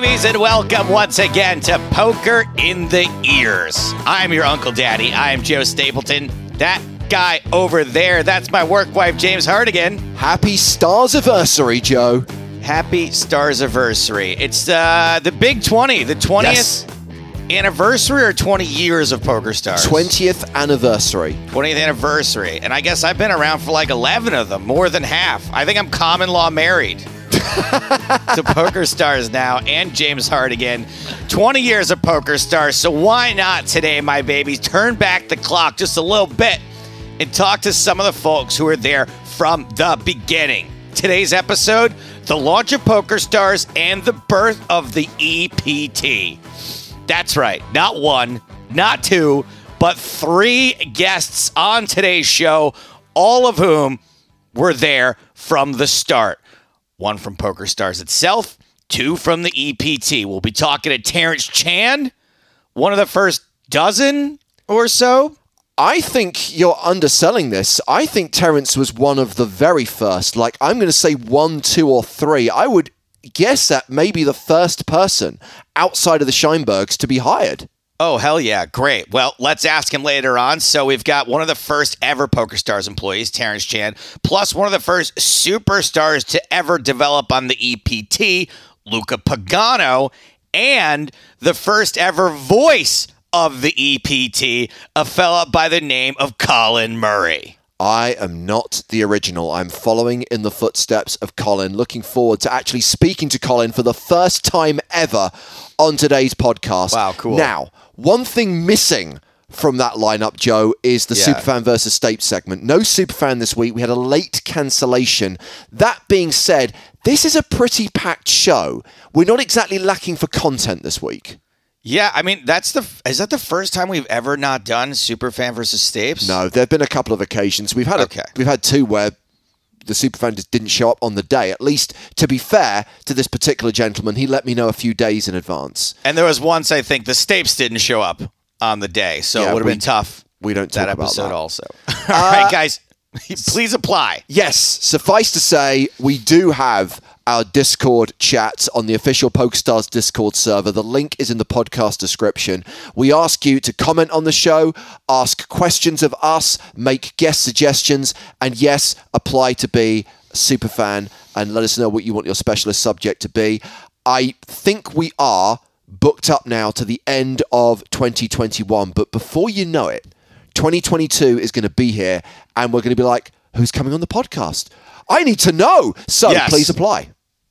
babies, and welcome once again to Poker in the Ears. I'm your Uncle Daddy. I'm Joe Stapleton. That guy over there, that's my work wife, James Hartigan. Happy Stars anniversary, Joe. Happy Stars anniversary. It's uh, the Big 20, the 20th Yes. anniversary or 20 years of Poker Stars? 20th anniversary. 20th anniversary. And I guess I've been around for like 11 of them, more than half. I think I'm common law married to Poker Stars now and James Hartigan. 20 years of Poker Stars. So why not today, my babies, turn back the clock just a little bit and talk to some of the folks who are there from the beginning. Today's episode the launch of Poker Stars and the birth of the EPT. That's right. Not one, not two, but three guests on today's show, all of whom were there from the start. One from Poker Stars itself, two from the EPT. We'll be talking to Terrence Chan, one of the first dozen or so. I think you're underselling this. I think Terrence was one of the very first. Like, I'm going to say one, two, or three. I would guess that maybe the first person outside of the Scheinbergs to be hired. Oh, hell yeah. Great. Well, let's ask him later on. So we've got one of the first ever PokerStars employees, Terrence Chan, plus one of the first superstars to ever develop on the EPT, Luca Pagano, and the first ever voice of the EPT, a fella by the name of Colin Murray. I am not the original. I'm following in the footsteps of Colin. Looking forward to actually speaking to Colin for the first time ever on today's podcast. Wow, cool. Now, one thing missing from that lineup, Joe, is the Yeah. Superfan versus Stape segment. No Superfan this week. We had a late cancellation. That being said, this is a pretty packed show. We're not exactly lacking for content this week. Yeah, I mean that's the is that the first time we've ever not done Superfan versus Stapes? No, there have been a couple of occasions. We've had a, we've had two where the superfan just didn't show up on the day. At least, to be fair to this particular gentleman, he let me know a few days in advance. And there was once I think the Stapes didn't show up on the day, so Yeah, it would have been tough. we don't that talk about episode that. also. Uh, All right, guys, please apply. Yes, suffice to say, we do have our Discord chat on the official PokerStars Discord server. The link is in the podcast description. We ask you to comment on the show, ask questions of us, make guest suggestions, and yes, apply to be a super fan and let us know what you want your specialist subject to be. I think we are booked up now to the end of 2021, but before you know it, 2022 is going to be here and we're going to be like, who's coming on the podcast? I need to know. So Yes. please apply.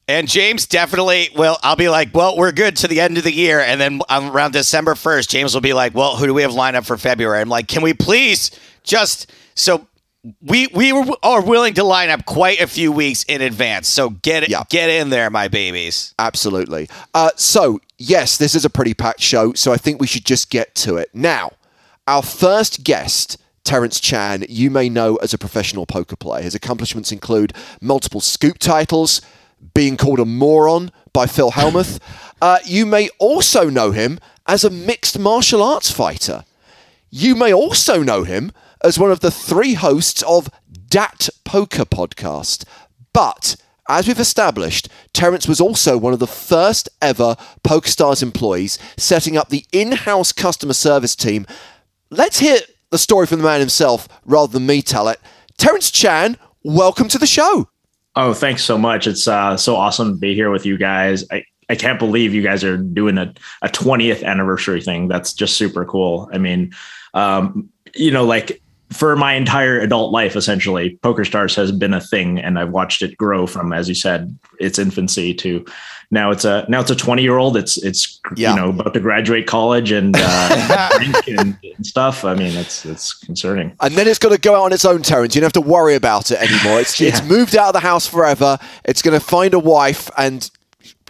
And James definitely will. I'll be like, well, we're good to the end of the year, and then around December first, James will be like, well, who do we have lined up for February? I'm like, can we please just so we we are willing to line up quite a few weeks in advance. So get it, Yeah. get in there, my babies. Absolutely. Uh, so, yes, this is a pretty packed show, so I think we should just get to it. Now, our first guest, Terrence Chan, you may know as a professional poker player. His accomplishments include multiple scoop titles, being called a moron by Phil Helmuth. uh, you may also know him as a mixed martial arts fighter. You may also know him as one of the three hosts of Dat Poker podcast. But as we've established, Terrence was also one of the first ever PokerStars employees setting up the in house customer service team. Let's hear the story from the man himself rather than me tell it. Terrence Chan, welcome to the show. Oh, thanks so much. It's uh, so awesome to be here with you guys. I, I can't believe you guys are doing a, a 20th anniversary thing. That's just super cool. I mean, um, you know, like for my entire adult life, essentially, Poker Stars has been a thing, and I've watched it grow from, as you said, its infancy to now it's a now it's a 20 year old. It's it's Yeah. you know about to graduate college and, uh, and, and stuff. I mean, it's it's concerning. And then it's going to go out on its own, Terrence. You don't have to worry about it anymore. It's, it's moved out of the house forever. It's going to find a wife and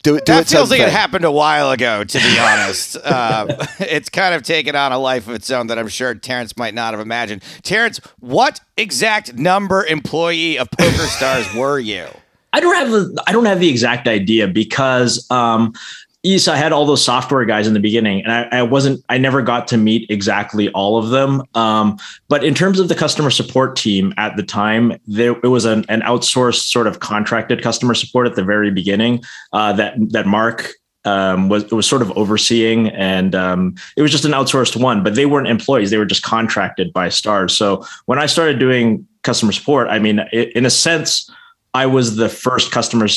do it. Do That its feels own like it happened a while ago, to be honest. Uh, it's kind of taken on a life of its own that I'm sure Terrence might not have imagined. Terrence, what exact number employee of Poker Stars were you? I don't have the I don't have the exact idea because um yes, I had all those software guys in the beginning, and I, I wasn't I never got to meet exactly all of them. Um, but in terms of the customer support team at the time, there it was an, an outsourced sort of contracted customer support at the very beginning uh, that that Mark um, was was sort of overseeing, and um, it was just an outsourced one. But they weren't employees; they were just contracted by Stars. So when I started doing customer support, I mean, in a sense, I was the first customer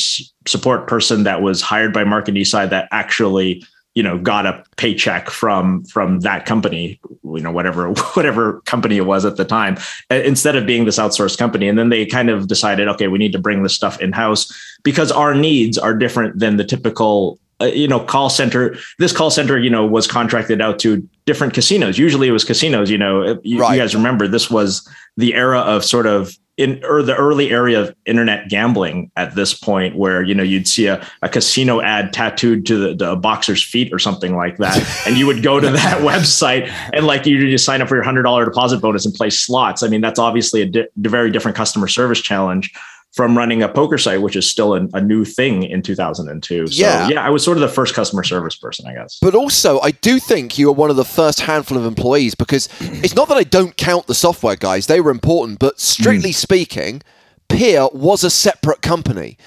support person that was hired by Mark and Isai that actually you know got a paycheck from from that company you know whatever whatever company it was at the time instead of being this outsourced company. And then they kind of decided okay we need to bring this stuff in house because our needs are different than the typical uh, you know call center. This call center you know was contracted out to different casinos. Usually it was casinos you know you, right. you guys remember this was the era of sort of in or the early area of internet gambling at this point where you know you'd see a, a casino ad tattooed to the, the boxer's feet or something like that. And you would go to that website and like you just sign up for your hundred dollar deposit bonus and play slots. I mean that's obviously a di- very different customer service challenge from running a poker site, which is still a, a new thing in 2002. So, yeah. yeah, I was sort of the first customer service person, I guess. But also, I do think you are one of the first handful of employees because it's not that I don't count the software guys, they were important, but strictly mm. speaking, Peer was a separate company.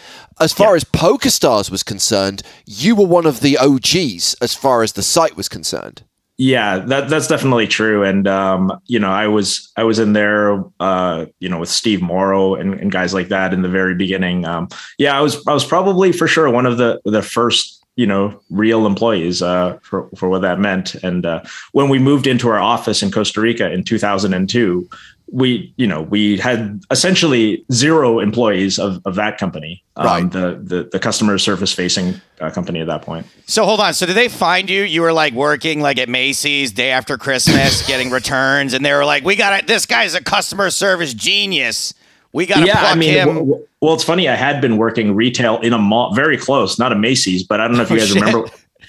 As far yeah. as PokerStars was concerned, you were one of the OGs as far as the site was concerned. Yeah, that that's definitely true. And um, you know, I was I was in there, uh, you know, with Steve Morrow and, and guys like that in the very beginning. Um, yeah, I was I was probably for sure one of the the first you know real employees uh, for for what that meant. And uh, when we moved into our office in Costa Rica in 2002, we you know we had essentially zero employees of, of that company um, right. the, the the customer service facing uh, company at that point so hold on so did they find you you were like working like at macy's day after christmas getting returns and they were like we got it this guy's a customer service genius we got to yeah, I mean, him. Well, well, it's funny. I had been working retail in a mall, very close, not a Macy's, but I don't know if you oh, guys remember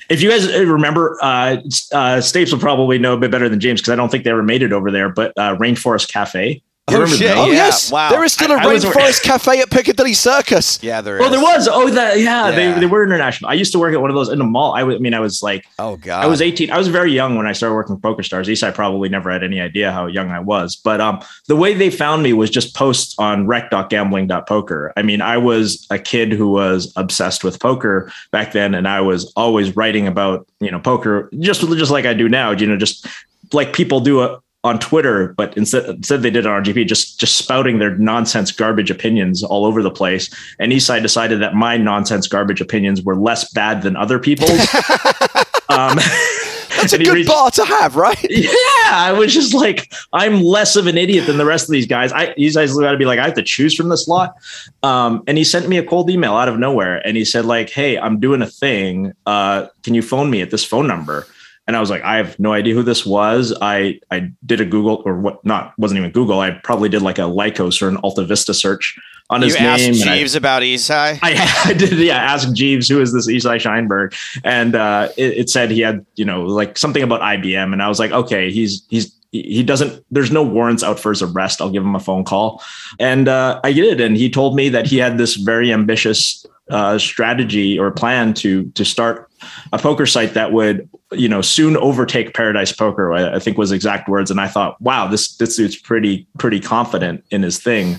if you guys remember, uh, uh, Stapes will probably know a bit better than James because I don't think they ever made it over there. But uh, Rainforest Cafe Oh, shit. oh yeah. yes, wow. There is still a I, Rainforest Cafe at Piccadilly Circus. Yeah, there is. Oh, there was. Oh, that yeah, yeah, They, they were international. I used to work at one of those in a mall. I, w- I mean, I was like, oh god, I was 18. I was very young when I started working for Poker Stars. Isai probably never had any idea how young I was. But um, the way they found me was just posts on rec.gambling.poker. I mean, I was a kid who was obsessed with poker back then, and I was always writing about you know poker, just just like I do now. You know, just like people do a on Twitter, but instead, instead they did on RGP, just just spouting their nonsense garbage opinions all over the place. And Isai decided that my nonsense garbage opinions were less bad than other people's. um, That's a good reached, bar to have, right? Yeah, I was just like, I'm less of an idiot than the rest of these guys. I these guys got to be like, I have to choose from this lot. Um, and he sent me a cold email out of nowhere, and he said like, Hey, I'm doing a thing. Uh, can you phone me at this phone number? And I was like, I have no idea who this was. I I did a Google or what? Not wasn't even Google. I probably did like a Lycos or an Alta Vista search on his you name. Asked Jeeves I, about Isai. I, I, did, yeah. Ask Jeeves who is this Isai Scheinberg, and uh, it, it said he had you know like something about IBM, and I was like, okay, he's he's he doesn't there's no warrants out for his arrest i'll give him a phone call and uh, i did and he told me that he had this very ambitious uh, strategy or plan to to start a poker site that would you know soon overtake paradise poker i think was exact words. And i thought wow this this dude's pretty pretty confident in his thing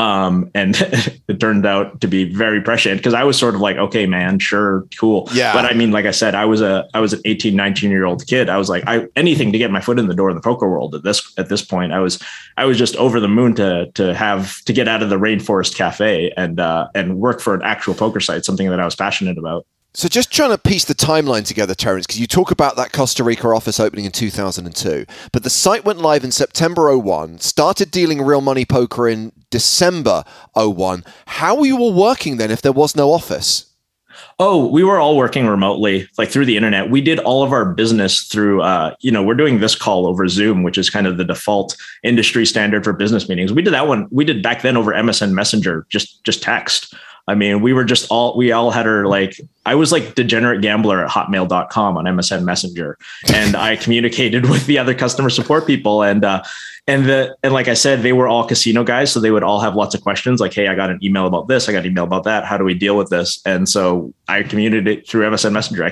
um, and it turned out to be very prescient because I was sort of like, okay, man, sure, cool. Yeah. But I mean, like I said, I was a I was an 18, 19 year old kid. I was like, I anything to get my foot in the door in the poker world at this at this point. I was I was just over the moon to to have to get out of the rainforest cafe and uh, and work for an actual poker site, something that I was passionate about. So just trying to piece the timeline together, Terrence, because you talk about that Costa Rica office opening in 2002, but the site went live in September 01, started dealing real money poker in December 01. How were you all working then if there was no office? Oh, we were all working remotely, like through the internet. We did all of our business through, uh, you know, we're doing this call over Zoom, which is kind of the default industry standard for business meetings. We did that one. We did back then over MSN Messenger, just just text. I mean, we were just all, we all had our like, I was like degenerate gambler at hotmail.com on MSN Messenger. And I communicated with the other customer support people. And, uh, and the, and like I said, they were all casino guys. So they would all have lots of questions like, Hey, I got an email about this. I got an email about that. How do we deal with this? And so I communicated through MSN Messenger. I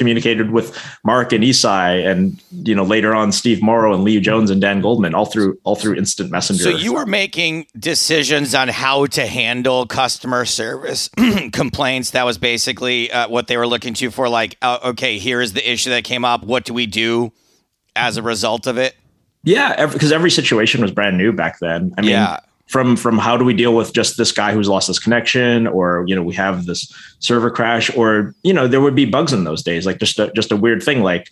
communicated with Mark and Isai, and you know later on Steve Morrow and Lee Jones and Dan Goldman, all through all through instant messenger. So you were making decisions on how to handle customer service complaints. That was basically uh, what they were looking to for. Like, uh, okay, here is the issue that came up. What do we do as a result of it? Yeah, because every, every, situation was brand new back then. I mean, yeah from from how do we deal with just this guy who's lost his connection or you know we have this server crash or you know there would be bugs in those days like just a, just a weird thing like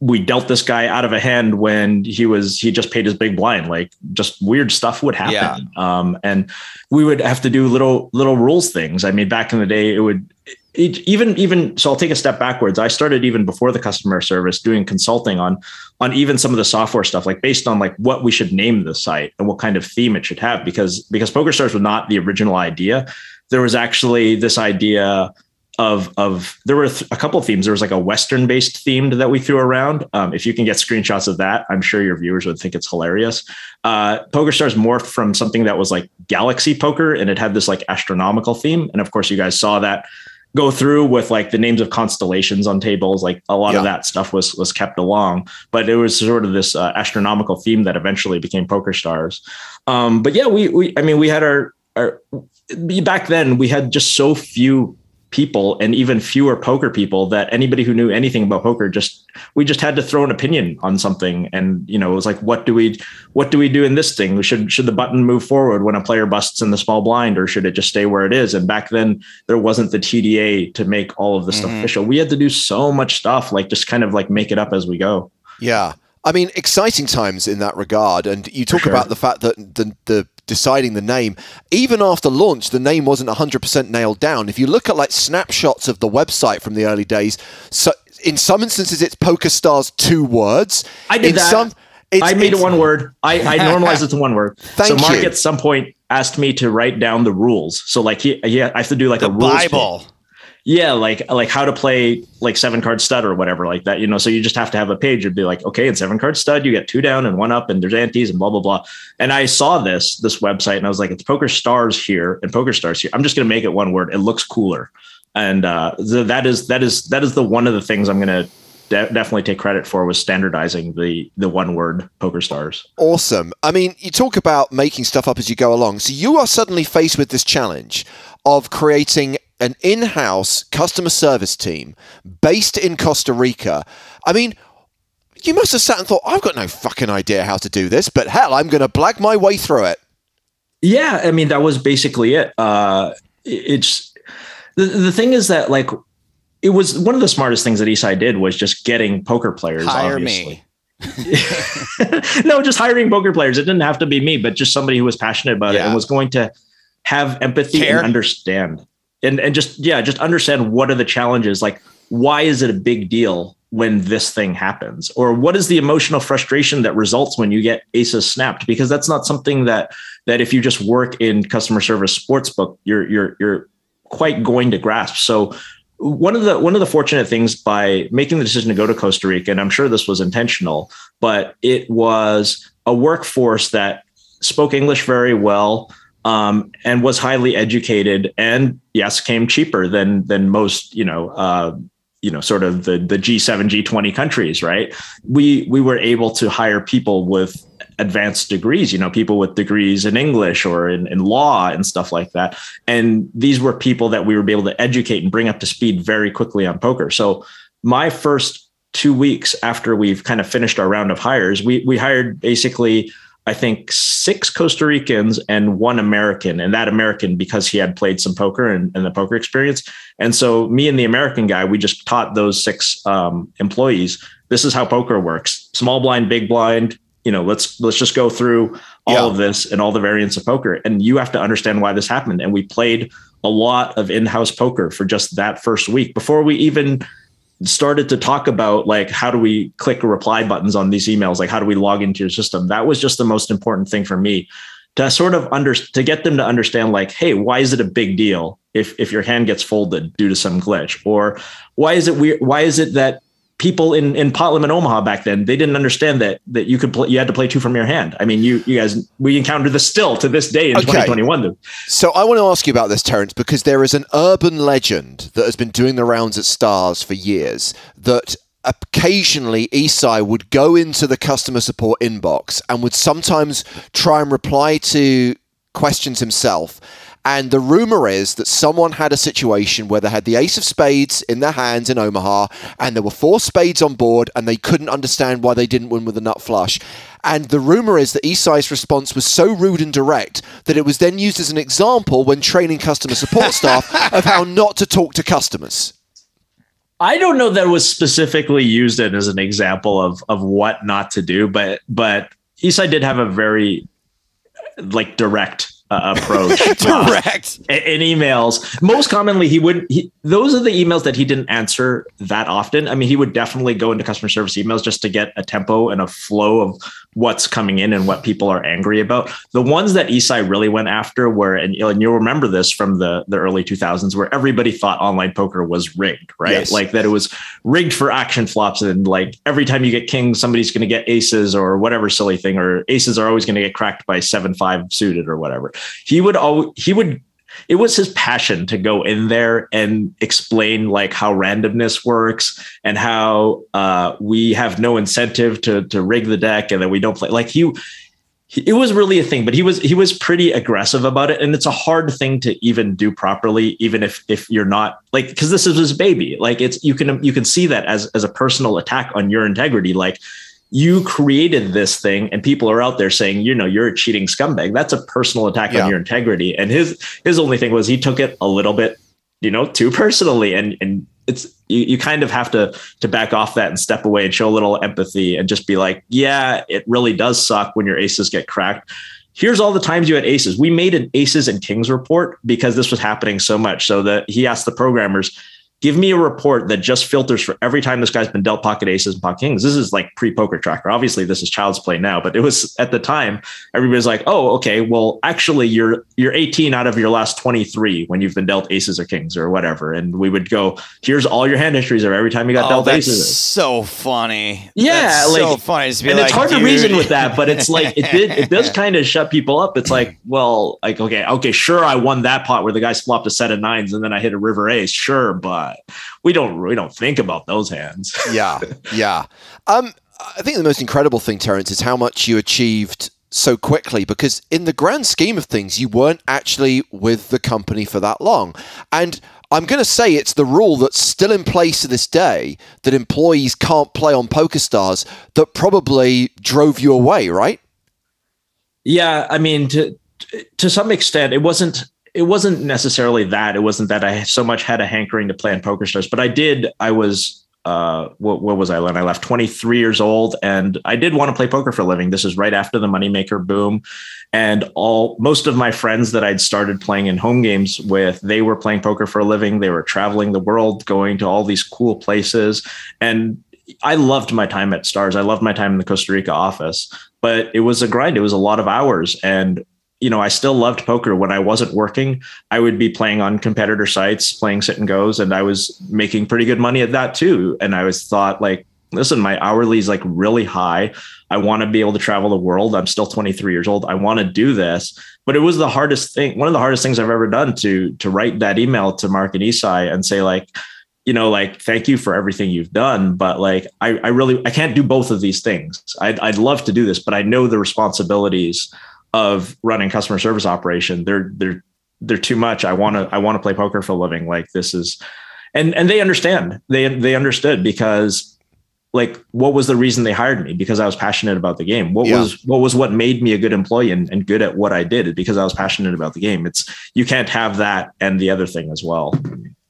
we dealt this guy out of a hand when he was he just paid his big blind like just weird stuff would happen yeah. um, and we would have to do little little rules things i mean back in the day it would it, even even so i'll take a step backwards. I started even before the customer service doing consulting on on even some of the software stuff like based on like what we should name the site and what kind of theme it should have because because pokerstars was not the original idea. There was actually this idea of of there were a couple themes. There was like a western based themed that we threw around. Um, if you can get screenshots of that i'm sure your viewers would think it's hilarious. Uh, pokerstars morphed from something that was like galaxy poker and it had this like astronomical theme. And of course you guys saw that go through with like the names of constellations on tables like a lot yeah. of that stuff was was kept along but it was sort of this uh, astronomical theme that eventually became poker stars um, but yeah we we i mean we had our our back then we had just so few people and even fewer poker people that anybody who knew anything about poker just we just had to throw an opinion on something and you know it was like what do we what do we do in this thing should should the button move forward when a player busts in the small blind or should it just stay where it is and back then there wasn't the TDA to make all of this mm-hmm. stuff official we had to do so much stuff like just kind of like make it up as we go yeah I mean, exciting times in that regard. And you talk sure. about the fact that the, the deciding the name. Even after launch, the name wasn't 100% nailed down. If you look at like snapshots of the website from the early days, so in some instances it's Poker Stars two words. I did in that. Some, I made it one word. I, I normalized it to one word. Thank so Mark you. at some point asked me to write down the rules. So like he, he I have to do like the a rules Bible. Page yeah like like how to play like seven card stud or whatever like that you know? So you just have to have a page it'd be like okay in seven card stud you get two down and one up and there's antes and blah blah blah. And i saw this this website and i was like it's poker stars here and poker stars here. I'm just going to make it one word. It looks cooler. And uh that is that is that is the one of the things i'm going to de- definitely take credit for was standardizing the the one word poker stars. Awesome. I mean you talk about making stuff up as you go along. So you are suddenly faced with this challenge of creating an in house customer service team based in Costa Rica. I mean, you must have sat and thought, I've got no fucking idea how to do this, but hell, I'm going to blag my way through it. Yeah, I mean, that was basically it. Uh, it's the, the thing is that, like, it was one of the smartest things that Isai did was just getting poker players. Hire obviously. me. no, just hiring poker players. It didn't have to be me, but just somebody who was passionate about yeah. it and was going to have empathy Care. and understand and and just yeah just understand what are the challenges. Like why is it a big deal when this thing happens? Or what is the emotional frustration that results when you get aces snapped? Because that's not something that that if you just work in customer service sportsbook you're you're you're quite going to grasp. So one of the one of the fortunate things by making the decision to go to Costa Rica and I'm sure this was intentional but it was a workforce that spoke English very well um, and was highly educated and yes came cheaper than than most you know uh, you know sort of the the G7 G20 countries right? We we were able to hire people with advanced degrees you know people with degrees in English or in, in law and stuff like that. And these were people that we were able to educate and bring up to speed very quickly on poker. So my first two weeks after we've kind of finished our round of hires we we hired basically I think six Costa Ricans and one American, and that American because he had played some poker and, and the poker experience. And so me and the American guy, we just taught those six um, employees this is how poker works: small blind, big blind. You know, let's let's just go through all yeah. of this and all the variants of poker, and you have to understand why this happened. And we played a lot of in-house poker for just that first week before we even started to talk about like how do we click reply buttons on these emails? Like how do we log into your system? That was just the most important thing for me to sort of under to get them to understand like hey why is it a big deal if if your hand gets folded due to some glitch? Or why is it weird why is it that people in in pot limit and Omaha back then they didn't understand that that you could play you had to play two from your hand. I mean, you you guys we encounter this still to this day in Okay. 2021. So I want to ask you about this, Terrence, because there is an urban legend that has been doing the rounds at Stars for years that occasionally Isai would go into the customer support inbox and would sometimes try and reply to questions himself. And the rumor is that someone had a situation where they had the ace of spades in their hands in Omaha, and there were four spades on board, and they couldn't understand why they didn't win with a nut flush. And the rumor is that Isai's response was so rude and direct that it was then used as an example when training customer support staff of how not to talk to customers. I don't know that it was specifically used as an example of of what not to do, but but Isai did have a very like direct uh, approach uh, Correct. in, in emails. Most commonly, he wouldn't. He, those are the emails that he didn't answer that often. I mean, he would definitely go into customer service emails just to get a tempo and a flow of what's coming in and what people are angry about. The ones that Isai really went after were, and, you'll- and you'll remember this from the the early 2000s, where everybody thought online poker was rigged, right? Yes. Like that it was rigged for action flops, and like every time you get kings, somebody's going to get aces or whatever silly thing, or aces are always going to get cracked by seven five suited or whatever. He would always he would it was his passion to go in there and explain like how randomness works and how uh, we have no incentive to to rig the deck and that we don't play like he, it was really a thing but he was he was pretty aggressive about it and it's a hard thing to even do properly even if if you're not like because this is his baby like it's you can you can see that as as a personal attack on your integrity like you created this thing and people are out there saying you know you're a cheating scumbag. That's a personal attack Yeah. on your integrity. And his his only thing was he took it a little bit you know too personally. And and it's you, you kind of have to to back off that and step away and show a little empathy and just be like yeah it really does suck when your aces get cracked. Here's all the times you had aces. We made an aces and kings report because this was happening so much so that he asked the programmers give me a report that just filters for every time this guy's been dealt pocket aces and pocket kings. This is like pre poker tracker. Obviously, this is child's play now, but it was at the time. Everybody's like, "Oh, okay. Well, actually, you're you're 18 out of your last 23 when you've been dealt aces or kings or whatever." And we would go, "Here's all your hand histories of every time you got Oh, dealt that's aces." so funny. Yeah, That's so funny. And like, it's hard to reason with that, but it's like it did. It does kind of shut people up. It's like, well, like okay, okay, sure, I won that pot where the guy flopped a set of nines and then I hit a river ace, sure, but we don't we don't think about those hands. Yeah, yeah. Um, I think the most incredible thing, Terrence, is how much you achieved so quickly because in the grand scheme of things, you weren't actually with the company for that long. And I'm going to say it's the rule that's still in place to this day that employees can't play on PokerStars that probably drove you away, right? Yeah, I mean, to to some extent, it wasn't it wasn't necessarily that. It wasn't that I so much had a hankering to play on Poker Stars, but I did. I was uh, what what was I when I left? Twenty three years old, and I did want to play poker for a living. This is right after the moneymaker boom, and all most of my friends that I'd started playing in home games with, they were playing poker for a living. They were traveling the world, going to all these cool places, and I loved my time at Stars. I loved my time in the Costa Rica office, but it was a grind. It was a lot of hours. And, you know, I still loved poker when I wasn't working. I would be playing on competitor sites, playing sit and goes, and I was making pretty good money at that too. And I was thought like, listen, my hourly is like really high. I want to be able to travel the world. I'm still 23 years old. I want to do this. But it was the hardest thing, one of the hardest things I've ever done to to write that email to Mark and Isai and say, like, you know, like, thank you for everything you've done. But like, I, I really, I can't do both of these things. I'd, I'd love to do this, but I know the responsibilities of running customer service operation. They're, they're, they're too much. I want to, I want to play poker for a living. Like this is, and, and they understand, they, they understood because like, what was the reason they hired me? Because I was passionate about the game. What Yeah. was, what was what made me a good employee and, and good at what I did because I was passionate about the game. It's, you can't have that and the other thing as well.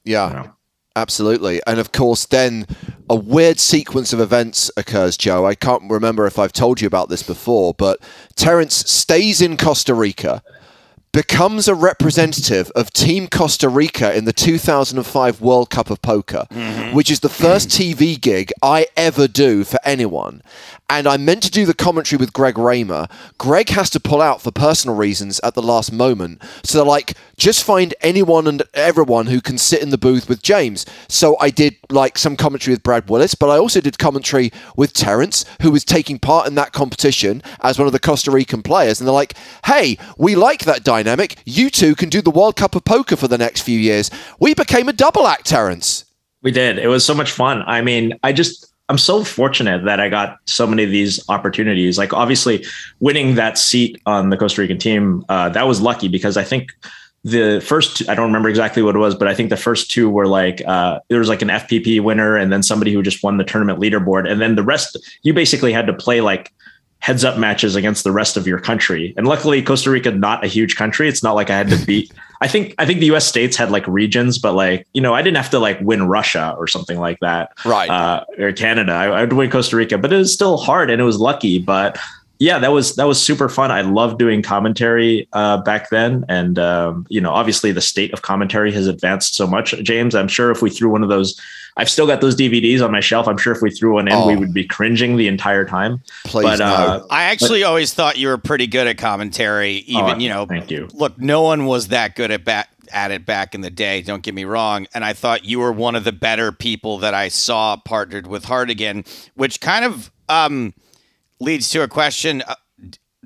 Yeah. You know? Absolutely. And of course, then a weird sequence of events occurs, Joe. I can't remember if I've told you about this before, but Terrence stays in Costa Rica. Becomes a representative of Team Costa Rica in the 2005 World Cup of Poker, Mm-hmm. which is the first TV gig I ever do for anyone. And I meant to do the commentary with Greg Raymer. Greg has to pull out for personal reasons at the last moment. So they're like, just find anyone and everyone who can sit in the booth with James. So I did like some commentary with Brad Willis, but I also did commentary with Terrence, who was taking part in that competition as one of the Costa Rican players. And they're like, hey, we like that dynamic. You two can do the World Cup of Poker for the next few years. We became a double act, Terrence. We did. It was so much fun. I mean, I just I'm so fortunate that I got so many of these opportunities. Like obviously winning that seat on the Costa Rican team, uh, that was lucky because I think the first two, I don't remember exactly what it was, but I think the first two were like uh, there was like an FPP winner and then somebody who just won the tournament leaderboard, and then the rest you basically had to play like heads up matches against the rest of your country. And luckily, Costa Rica not a huge country. It's not like I had to beat. I think I think the U.S. states had like regions, but like you know, I didn't have to like win Russia or something like that, Right. Uh, or Canada. I, I to win Costa Rica, but it was still hard and it was lucky. But yeah, that was that was super fun. I loved doing commentary uh, back then, and um, you know, obviously the state of commentary has advanced so much. James, I'm sure if we threw one of those, I've still got those DVDs on my shelf. I'm sure if we threw one in, Oh. we would be cringing the entire time. Please but no. uh, I actually always thought you were pretty good at commentary. Even Oh, you know, thank you. Look, no one was that good at back at it back in the day. Don't get me wrong. And I thought you were one of the better people that I saw partnered with Hartigan, which kind of um, leads to a question. Uh,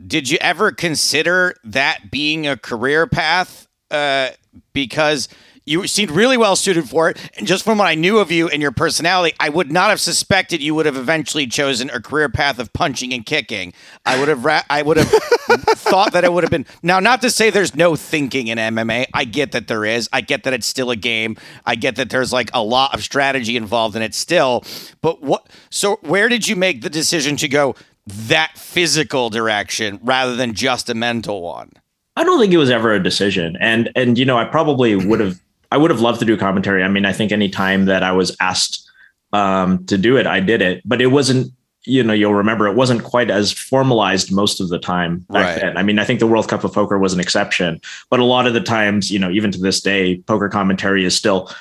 did you ever consider that being a career path? Uh, because you seemed really well suited for it. And just from what I knew of you and your personality, I would not have suspected you would have eventually chosen a career path of punching and kicking. I would have, ra- I would have thought that it would have been. Now, not to say there's no thinking in MMA. I get that there is. I get that it's still a game. I get that there's like a lot of strategy involved in it still. But what? So, where did you make the decision to go that physical direction rather than just a mental one? I don't think it was ever a decision. And and you know, I probably would have I would have loved to do commentary. I mean, I think any time that I was asked um, to do it, I did it. But it wasn't, you know, you'll remember it wasn't quite as formalized most of the time back Right. then. I mean, I think the World Cup of Poker was an exception, but a lot of the times, you know, even to this day, poker commentary is still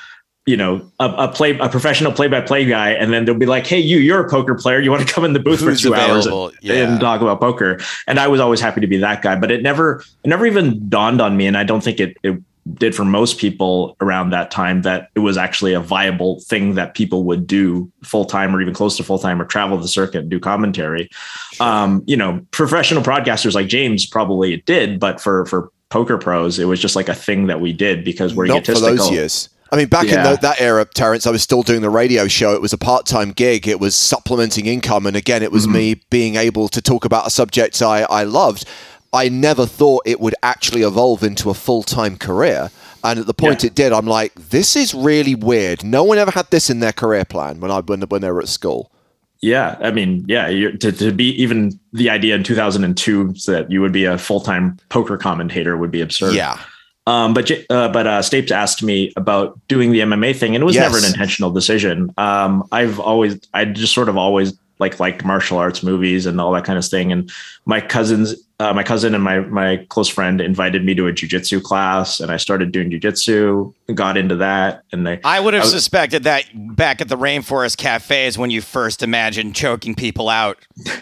you know, a, a play a professional play by play guy, and then they'll be like, "Hey, you, you're a poker player. You want to come in the booth Who's for two hours and, Yeah. and talk about poker?" And I was always happy to be that guy, but it never, it never even dawned on me, and I don't think it, it did for most people around that time that it was actually a viable thing that people would do full time or even close to full time or travel the circuit and do commentary. Um, you know, professional broadcasters like James probably it did, but for for poker pros, it was just like a thing that we did because we're Not for those years. I mean, back in the, that era, Terrence, I was still doing the radio show. It was a part time gig. It was supplementing income. And again, it was me being able to talk about a subject I, I loved. I never thought it would actually evolve into a full time career. And at the point Yeah. it did, I'm like, this is really weird. No one ever had this in their career plan when I when, when they were at school. Yeah, I mean, yeah, you're, to to be even the idea in 2002 that you would be a full time poker commentator would be absurd. Yeah. Um, but uh, but uh, Stapes asked me about doing the MMA thing, and it was Yes. never an intentional decision. Um, I've always, I just sort of always like liked martial arts movies and all that kind of thing. And my cousins, uh, my cousin and my my close friend invited me to a jujitsu class, and I started doing jujitsu. Got into that, and they I would have I was- suspected that back at the Rainforest Cafes when you first imagined choking people out.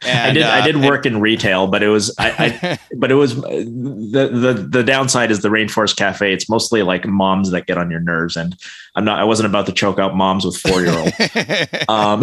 I And, did. I uh, did and- work in retail, but it was. I, I but it was the the the downside is the Rainforest Cafe. It's mostly like moms that get on your nerves, and I'm not. I wasn't about to choke out moms with four year olds. um,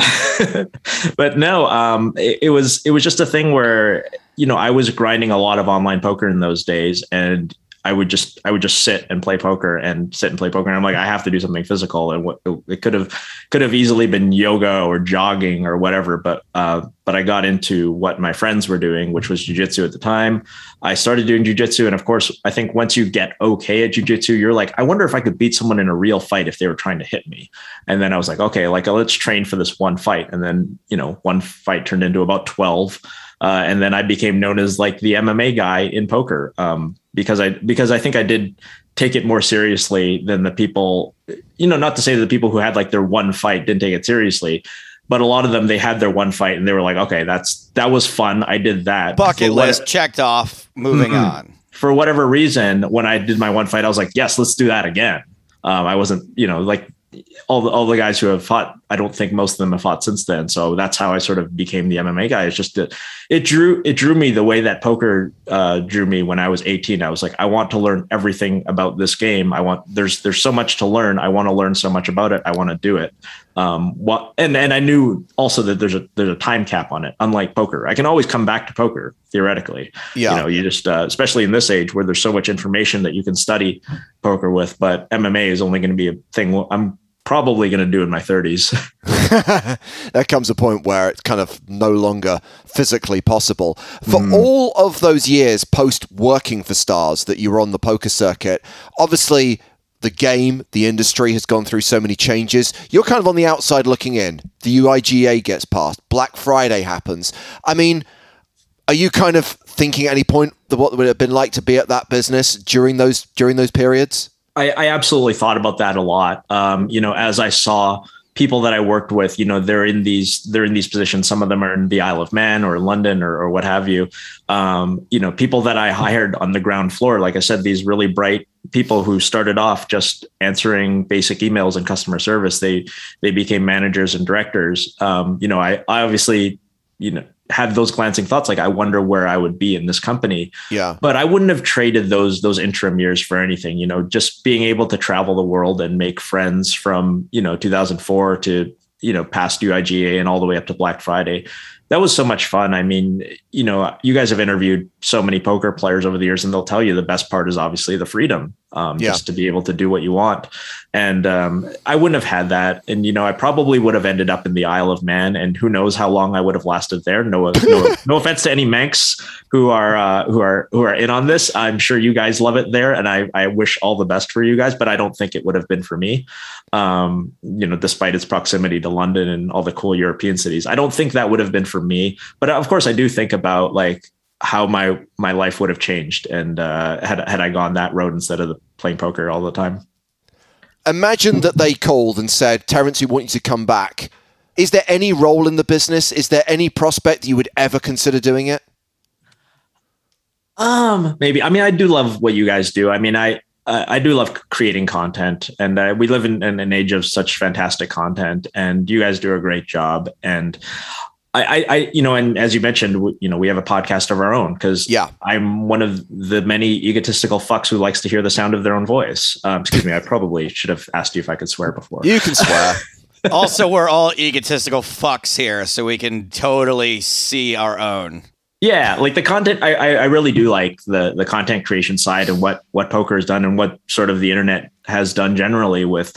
but no, um, it, it was it was just a thing where you know I was grinding a lot of online poker in those days, and I would just I would just sit and play poker and sit and play poker. And I'm like, I have to do something physical, and what it could have could have easily been yoga or jogging or whatever, but uh, but I got into what my friends were doing, which was jujitsu at the time. I started doing jujitsu, and of course, I think once you get okay at jujitsu, you're like, I wonder if I could beat someone in a real fight if they were trying to hit me. And then I was like, okay, like let's train for this one fight, and then you know, one fight turned into about twelve. Uh, and then I became known as like the MMA guy in poker um, because I because I think I did take it more seriously than the people. You know, not to say that the people who had like their one fight didn't take it seriously, but a lot of them they had their one fight and they were like, okay, that's that was fun. I did that bucket what- list checked off. Moving Mhm. on. for whatever reason, when I did my one fight, I was like, yes, let's do that again. Um, I wasn't, you know, like all the all the guys who have fought, I don't think most of them have fought since then. So that's how I sort of became the MMA guy. It's just that it drew it drew me the way that poker uh, drew me when I was 18. I was like, I want to learn everything about this game. I want there's there's so much to learn. I want to learn so much about it. I want to do it. Um, what and and I knew also that there's a there's a time cap on it. Unlike poker, I can always come back to poker theoretically. Yeah. You know, you just uh, especially in this age where there's so much information that you can study poker with. But MMA is only going to be a thing. I'm probably going to do in my 30s. there comes a point where it's kind of no longer physically possible. For mm. all of those years post working for Stars that you were on the poker circuit, obviously the game, the industry has gone through so many changes. You're kind of on the outside looking in. The UIGEA gets passed, Black Friday happens. I mean, are you kind of thinking at any point what would it have been like to be at that business during those during those periods? I, I absolutely thought about that a lot. Um, you know, as I saw people that I worked with, you know, they're in these they're in these positions. Some of them are in the Isle of Man or London or, or what have you. Um, you know, people that I hired on the ground floor, like I said, these really bright people who started off just answering basic emails and customer service. They they became managers and directors. Um, you know, I, I obviously you know had those glancing thoughts like i wonder where i would be in this company. Yeah. But i wouldn't have traded those those interim years for anything you know just being able to travel the world and make friends from you know 2004 to you know past uigea and all the way up to black friday. That was so much fun. I mean, you know, you guys have interviewed so many poker players over the years, and they'll tell you the best part is obviously the freedom, um, yeah. just to be able to do what you want. And um, I wouldn't have had that. And you know, I probably would have ended up in the Isle of Man, and who knows how long I would have lasted there. No, no, no offense to any Manx who are uh, who are who are in on this. I'm sure you guys love it there, and I I wish all the best for you guys. But I don't think it would have been for me. Um, you know, despite its proximity to London and all the cool European cities, I don't think that would have been for me. But of course, I do think about like how my my life would have changed and uh, had had I gone that road instead of the playing poker all the time. Imagine that they called and said, "Terrence, we want you to come back." Is there any role in the business? Is there any prospect you would ever consider doing it? Um, maybe. I mean, I do love what you guys do. I mean, I I do love creating content, and uh, we live in, in, an age of such fantastic content, and you guys do a great job. And I, I, you know, and as you mentioned, you know, we have a podcast of our own because yeah, I'm one of the many egotistical fucks who likes to hear the sound of their own voice. Um, excuse me, I probably should have asked you if I could swear before. You can swear. also, we're all egotistical fucks here, so we can totally see our own. Yeah, like the content, I, I, I really do like the the content creation side and what what poker has done and what sort of the internet has done generally with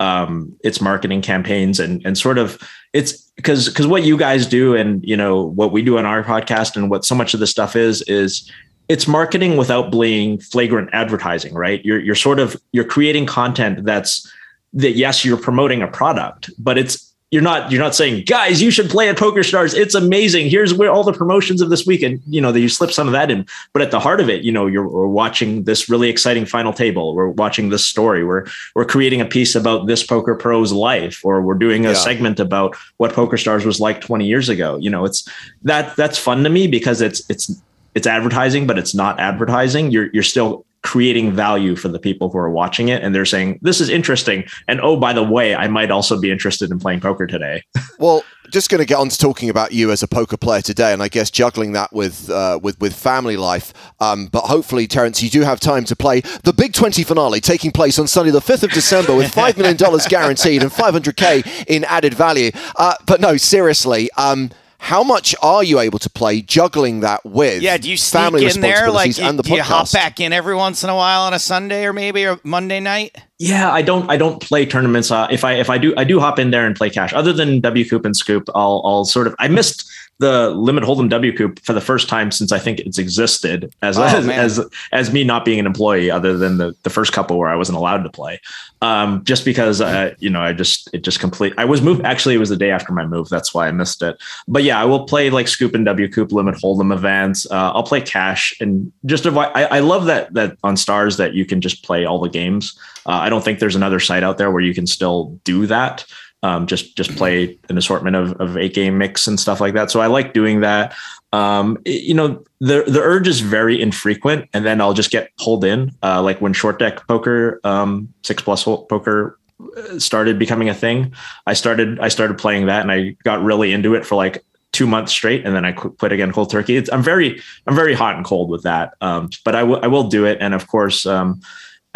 um, its marketing campaigns and and sort of it's because because what you guys do and you know what we do on our podcast and what so much of this stuff is is it's marketing without being flagrant advertising right? You're you're sort of you're creating content that's that yes you're promoting a product but it's you're not you're not saying guys you should play at poker stars. It's amazing. Here's where all the promotions of this week and you know that you slip some of that in. But at the heart of it you know you're we're watching this really exciting final table. We're watching this story. We're we're creating a piece about this poker pro's life or we're doing a yeah. segment about what poker stars was like 20 years ago. You know it's that that's fun to me because it's it's it's advertising but it's not advertising. You're you're still creating value for the people who are watching it and they're saying this is interesting. And oh by the way i might also be interested in playing poker today. Well just going to get on to talking about you as a poker player today and i guess juggling that with uh, with with family life um, but hopefully terrence you do have time to play the big 20 finale taking place on sunday the 5th of december with $5 million guaranteed and 500k in added value. Uh, but no seriously um, how much are you able to play juggling that with yeah do you sneak family in there? like you, and the do you hop back in every once in a while on a sunday or maybe or monday night yeah i don't i don't play tournaments uh, if i if i do i do hop in there and play cash other than wcoop and scoop i'll i'll sort of i missed the limit hold'em W Coop for the first time since I think it's existed as, oh, as, as, as me not being an employee other than the, the first couple where I wasn't allowed to play. Um, just because, uh, you know, I just, it just complete, I was moved. Actually, it was the day after my move. That's why I missed it. But yeah, I will play like Scoop and W Coop limit hold'em events. Uh, I'll play cash and just avoid, I, I love that, that on stars that you can just play all the games. Uh, I don't think there's another site out there where you can still do that um, just just play an assortment of, of eight game mix and stuff like that. So I like doing that. Um, it, you know, the the urge is very infrequent, and then I'll just get pulled in. Uh, like when short deck poker, um, six plus poker uh, started becoming a thing. I started I started playing that, and I got really into it for like two months straight, and then I quit again cold turkey. It's, I'm very I'm very hot and cold with that, um, but I, w- I will do it, and of course. Um,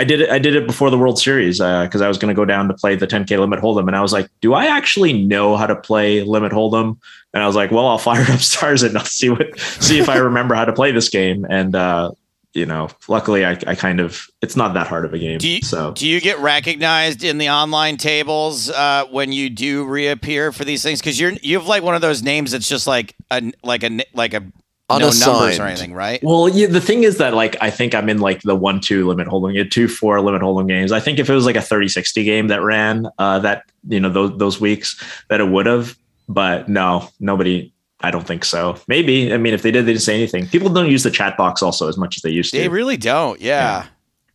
I did it. I did it before the World Series because uh, I was going to go down to play the 10K limit hold'em, and I was like, "Do I actually know how to play limit hold'em?" And I was like, "Well, I'll fire up stars and I'll see what see if I remember how to play this game." And uh, you know, luckily, I, I, kind of it's not that hard of a game. Do you, so, do you get recognized in the online tables uh, when you do reappear for these things? Because you're you have like one of those names that's just like a like a like a unassigned. no numbers or anything, right? Well, yeah, the thing is that like I think I'm in like the one two limit hold'em, you two four limit hold'em games. I think if it was like a 30 60 game that ran uh, that you know those those weeks that it would have, but no, nobody. I don't think so. Maybe. I mean, if they did, they didn't say anything. People don't use the chat box also as much as they used to. They really don't. yeah. yeah.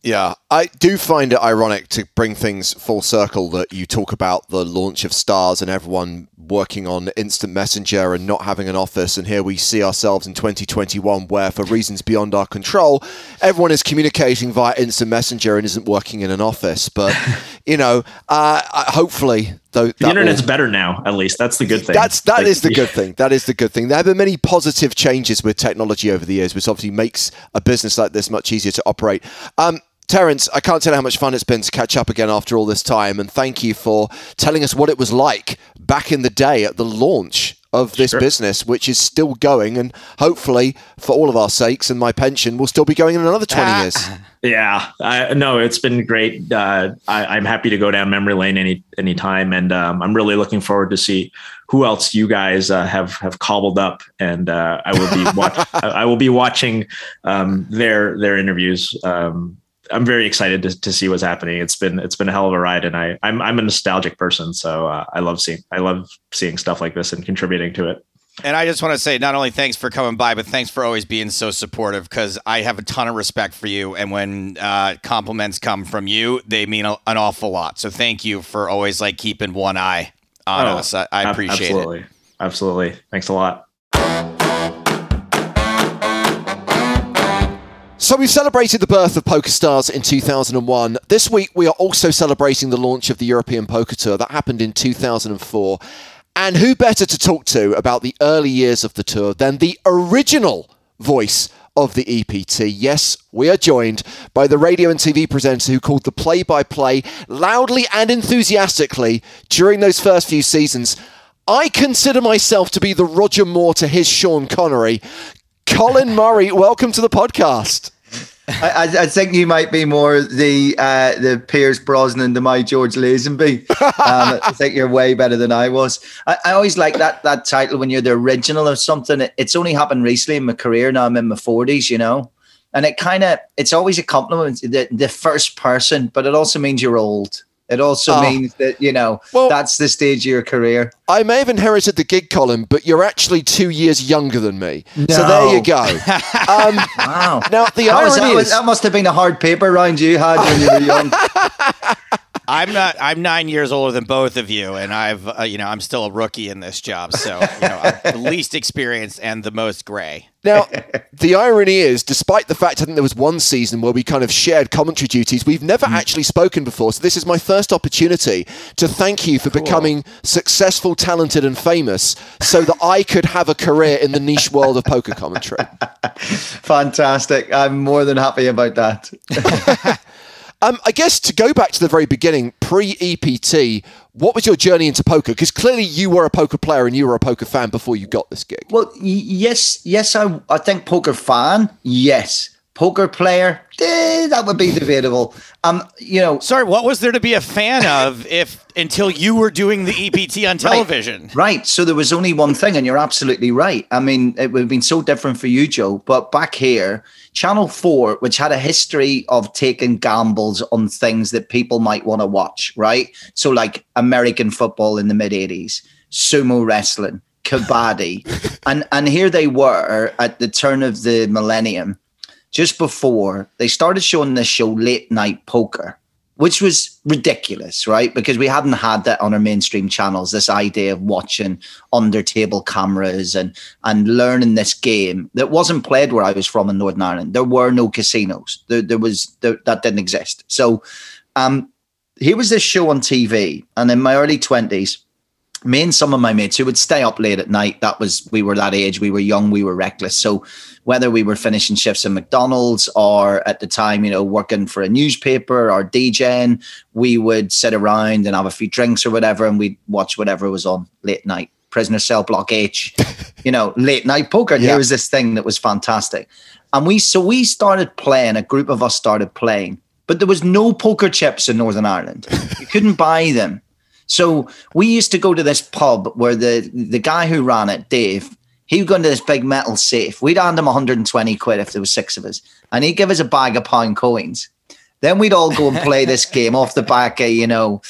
Yeah, I do find it ironic to bring things full circle that you talk about the launch of Stars and everyone working on instant messenger and not having an office. And here we see ourselves in 2021, where for reasons beyond our control, everyone is communicating via instant messenger and isn't working in an office. But, you know, uh, hopefully, though, the internet's will, better now. At least that's the good thing. That's that like, is the good thing. That is the good thing. There have been many positive changes with technology over the years, which obviously makes a business like this much easier to operate. Um, Terrence, I can't tell you how much fun it's been to catch up again after all this time, and thank you for telling us what it was like back in the day at the launch of this sure. business, which is still going, and hopefully, for all of our sakes and my pension, will still be going in another 20 ah. years. Yeah, I, no, it's been great. Uh, I, am happy to go down memory lane any any time, and um, I'm really looking forward to see who else you guys uh, have have cobbled up, and uh, I will be watch- I will be watching um, their their interviews. Um, I'm very excited to, to see what's happening. It's been it's been a hell of a ride, and I I'm I'm a nostalgic person, so uh, I love seeing I love seeing stuff like this and contributing to it. And I just want to say, not only thanks for coming by, but thanks for always being so supportive. Because I have a ton of respect for you, and when uh, compliments come from you, they mean a, an awful lot. So thank you for always like keeping one eye on oh, us. I, I appreciate absolutely. it. Absolutely, Absolutely. thanks a lot. So we've celebrated the birth of PokerStars in 2001. This week we are also celebrating the launch of the European Poker Tour that happened in 2004. And who better to talk to about the early years of the tour than the original voice of the EPT. Yes, we are joined by the radio and TV presenter who called the play by play loudly and enthusiastically during those first few seasons. I consider myself to be the Roger Moore to his Sean Connery. Colin Murray, welcome to the podcast. I, I, think you might be more the uh, the Pierce Brosnan to my George Lazenby. Um, I think you're way better than I was. I, I, always like that that title when you're the original of something. It's only happened recently in my career. Now I'm in my forties, you know, and it kind of it's always a compliment the the first person, but it also means you're old. It also oh. means that, you know, well, that's the stage of your career. I may have inherited the gig Colin, but you're actually two years younger than me. No. So there you go. Um, wow. Now, the that irony was, that, that must have been a hard paper round you had when you were young. I'm not. I'm nine years older than both of you, and I've, uh, you know, I'm still a rookie in this job. So, you know, I'm the least experienced and the most gray. Now, the irony is, despite the fact I think there was one season where we kind of shared commentary duties, we've never mm. actually spoken before. So this is my first opportunity to thank you for cool. becoming successful, talented, and famous, so that I could have a career in the niche world of poker commentary. Fantastic! I'm more than happy about that. Um, I guess to go back to the very beginning, pre EPT, what was your journey into poker? Because clearly you were a poker player and you were a poker fan before you got this gig. Well, yes, yes, I, I think poker fan, yes. Poker player, eh, that would be debatable. Um, you know, sorry, what was there to be a fan of if until you were doing the EPT on television? Right, right. So there was only one thing, and you're absolutely right. I mean, it would have been so different for you, Joe. But back here, Channel Four, which had a history of taking gambles on things that people might want to watch, right? So like American football in the mid '80s, sumo wrestling, kabaddi, and and here they were at the turn of the millennium just before they started showing this show late night poker which was ridiculous, right? Because we hadn't had that on our mainstream channels. This idea of watching under table cameras and and learning this game that wasn't played where I was from in Northern Ireland. There were no casinos. There, there was there, that didn't exist. So, um, here was this show on TV, and in my early twenties, me and some of my mates who would stay up late at night. That was we were that age. We were young. We were reckless. So whether we were finishing shifts in McDonald's or at the time, you know, working for a newspaper or DJing, we would sit around and have a few drinks or whatever, and we'd watch whatever was on late night. Prisoner Cell Block H, you know, late night poker. Yeah. There was this thing that was fantastic, and we so we started playing. A group of us started playing, but there was no poker chips in Northern Ireland. You couldn't buy them. So we used to go to this pub where the the guy who ran it, Dave, he would go into this big metal safe. We'd hand him 120 quid if there was six of us, and he'd give us a bag of pound coins. Then we'd all go and play this game off the back of you know,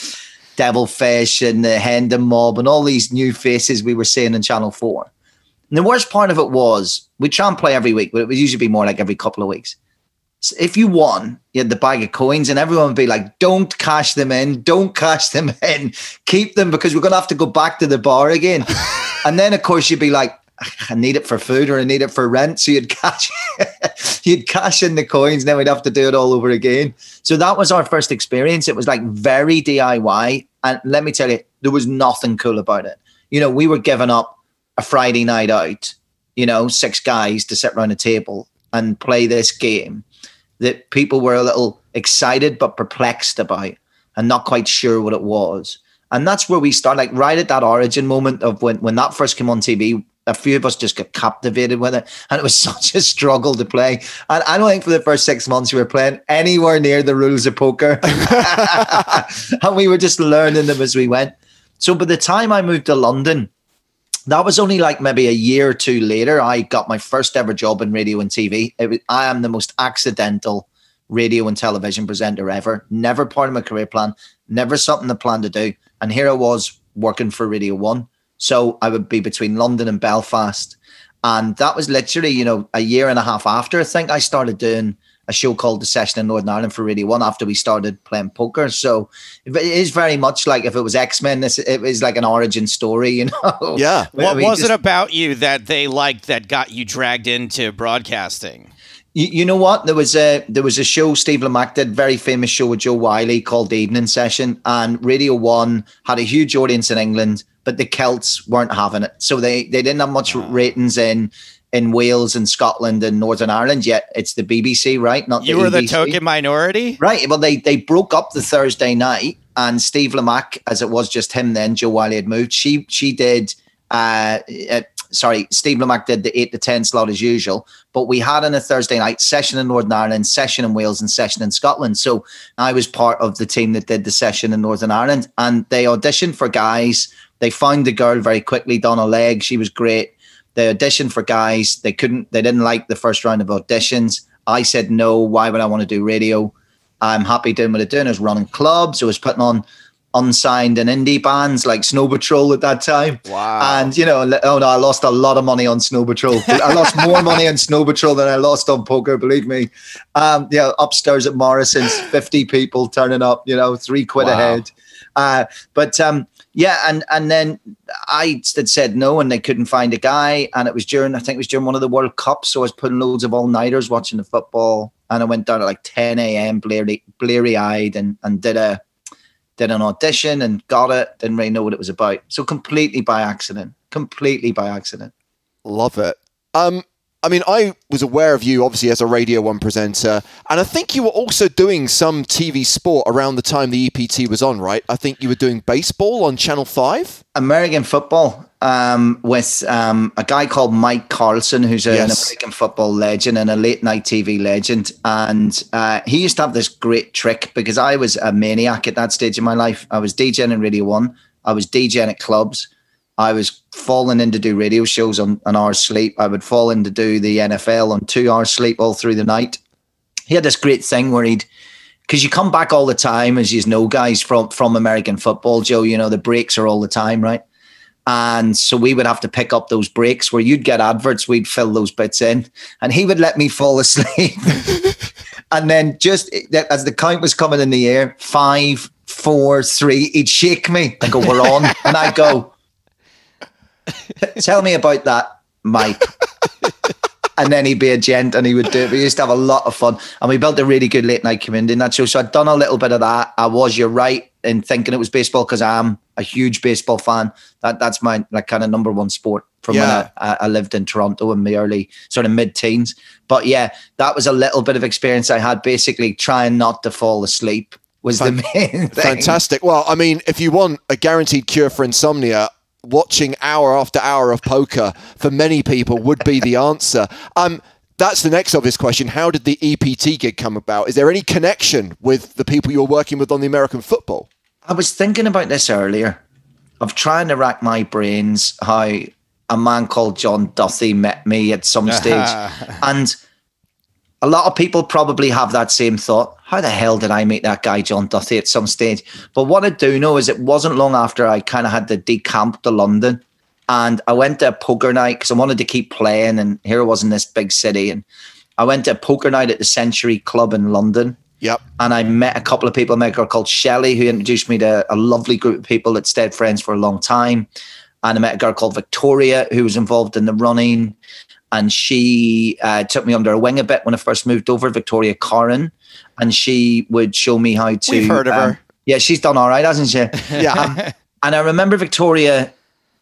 Devilfish and the Hendon Mob and all these new faces we were seeing in Channel Four. And the worst part of it was we'd try and play every week, but it would usually be more like every couple of weeks if you won, you had the bag of coins, and everyone would be like, "Don't cash them in, don't cash them in, keep them because we're gonna have to go back to the bar again." and then, of course, you'd be like, "I need it for food or I need it for rent," so you'd cash, you'd cash in the coins, and then we'd have to do it all over again. So that was our first experience. It was like very DIY, and let me tell you, there was nothing cool about it. You know, we were giving up a Friday night out. You know, six guys to sit around a table and play this game that people were a little excited but perplexed about and not quite sure what it was. And that's where we start, like right at that origin moment of when, when that first came on TV, a few of us just got captivated with it. And it was such a struggle to play. And I don't think for the first six months we were playing anywhere near the rules of poker. and we were just learning them as we went. So by the time I moved to London, that was only like maybe a year or two later. I got my first ever job in radio and TV. Was, I am the most accidental radio and television presenter ever. Never part of my career plan, never something I planned to do. And here I was working for Radio One. So I would be between London and Belfast. And that was literally, you know, a year and a half after I think I started doing a show called The Session in Northern Ireland for Radio One after we started playing poker. So it is very much like if it was X Men, it was like an origin story, you know. Yeah. What was just, it about you that they liked that got you dragged into broadcasting? You, you know what? There was a there was a show Steve Lamacq did, very famous show with Jo Whiley called The Evening Session, and Radio One had a huge audience in England, but the Celts weren't having it, so they they didn't have much ah. ratings in in Wales and Scotland and Northern Ireland. Yet it's the BBC, right? Not you were the token minority, right? Well, they they broke up the Thursday night, and Steve Lamacq, as it was just him then, Jo Whiley had moved. She she did. Uh, uh, sorry, Steve Lamacq did the eight to ten slot as usual, but we had on a Thursday night session in Northern Ireland, session in Wales, and session in Scotland. So I was part of the team that did the session in Northern Ireland, and they auditioned for guys. They found the girl very quickly, Donna Legg. She was great. They auditioned for guys. They couldn't. They didn't like the first round of auditions. I said no. Why would I want to do radio? I'm happy doing what I'm doing. I was running clubs. I was putting on unsigned and indie bands like Snow Patrol at that time. Wow. And, you know, oh no, I lost a lot of money on Snow Patrol. I lost more money on Snow Patrol than I lost on poker, believe me. Um, yeah, upstairs at Morrison's, 50 people turning up, you know, three quid wow. ahead. Uh, but um, yeah, and and then I had said no, and they couldn't find a guy, and it was during I think it was during one of the World Cups, so I was putting loads of all nighters watching the football, and I went down at like 10 a.m. bleary bleary eyed, and and did a did an audition and got it. Didn't really know what it was about, so completely by accident, completely by accident. Love it. Um, I mean, I was aware of you obviously as a Radio 1 presenter, and I think you were also doing some TV sport around the time the EPT was on, right? I think you were doing baseball on Channel 5? American football um, with um, a guy called Mike Carlson, who's a, yes. an American football legend and a late night TV legend. And uh, he used to have this great trick because I was a maniac at that stage in my life. I was DJing in Radio 1, I was DJing at clubs. I was falling in to do radio shows on an hour's sleep. I would fall in to do the NFL on two hours sleep all through the night. He had this great thing where he'd because you come back all the time, as you know, guys from from American football, Joe. You know the breaks are all the time, right? And so we would have to pick up those breaks where you'd get adverts, we'd fill those bits in, and he would let me fall asleep. and then just as the count was coming in the air, five, four, three, he'd shake me and go, "We're on," and I'd go, "Tell me about that, Mike." and then he'd be a gent and he would do it. We used to have a lot of fun. And we built a really good late night community in that show. So I'd done a little bit of that. I was, you're right, in thinking it was baseball because I'm a huge baseball fan. That that's my like kind of number one sport from Yeah. when I, I lived in Toronto in my early sort of mid teens. But yeah, that was a little bit of experience I had basically trying not to fall asleep was the main thing. Fantastic. Well, I mean, if you want a guaranteed cure for insomnia, watching hour after hour of poker for many people would be the answer. Um, that's the next obvious question. How did the EPT gig come about? Is there any connection with the people you're working with on the American football? I was thinking about this earlier of trying to rack my brains how a man called John Duthie met me at some stage. and a lot of people probably have that same thought. How the hell did I meet that guy, John Duthie, at some stage? But what I do know is it wasn't long after I kind of had to decamp to London. And I went to a poker night because I wanted to keep playing. And here I was in this big city. And I went to a poker night at the Century Club in London Yep. and I met a couple of people. I met a girl called Shelley who introduced me to a lovely group of people that stayed friends for a long time. And I met a girl called Victoria who was involved in the running. And she uh, took me under her wing a bit when I first moved over, Victoria Coren. And she would show me how to. We've heard of um, her. Yeah, she's done all right, hasn't she? Yeah. And I remember Victoria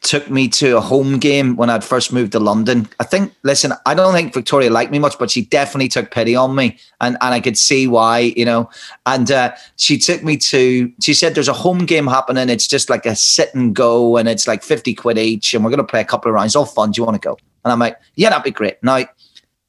took me to a home game when I'd first moved to London. I think, listen, I don't think Victoria liked me much, but she definitely took pity on me. And, and I could see why, you know. And uh, she took me to, she said, there's a home game happening. It's just like a sit and go, and it's like 50 quid each. And we're going to play a couple of rounds. All fun. Do you want to go? And I'm like, yeah, that'd be great. Now,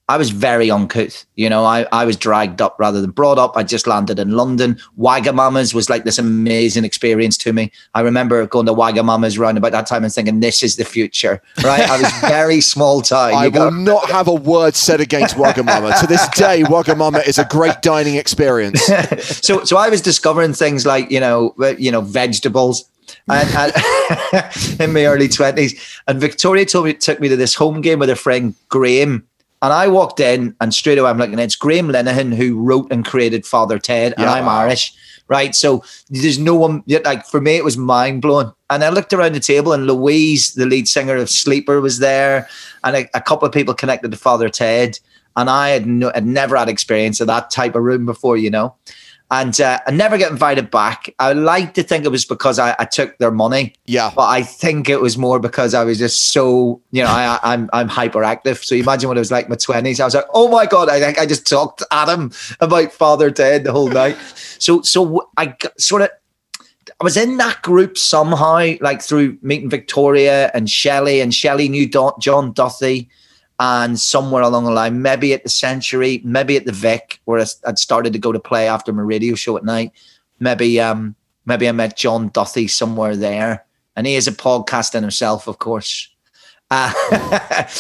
I was very uncouth. You know, I, I was dragged up rather than brought up. I just landed in London. Wagamama's was like this amazing experience to me. I remember going to Wagamama's around about that time and thinking, this is the future, right? I was very small time. I You will not have a word said against Wagamama. to this day, Wagamama is a great dining experience. so so I was discovering things like you know you know vegetables. And, and in my early twenties, and Victoria told me took me to this home game with her friend Graham, and I walked in, and straight away I'm looking. It's Graham Linehan who wrote and created Father Ted, and Yeah. I'm Irish, right? So there's no one yet. Like for me, it was mind blowing. And I looked around the table, and Louise, the lead singer of Sleeper, was there, and a, a couple of people connected to Father Ted. And I had, no, had never had experience of that type of room before, you know and uh, I never get invited back. I like to think it was because I, I took their money, Yeah. but I think it was more because I was just so you know I, I'm I'm hyperactive. So imagine what it was like in my twenties. I was like, oh my god, I think I just talked to Adam about Father Ted the whole night. So so I got- sort of. I was in that group somehow, like through meeting Victoria and Shelley, and Shelley knew Don, John Duthie, and somewhere along the line, maybe at the Century, maybe at the Vic, where I'd started to go to play after my radio show at night. Maybe, um, maybe I met John Duthie somewhere there, and he is a podcast in himself, of course. Uh,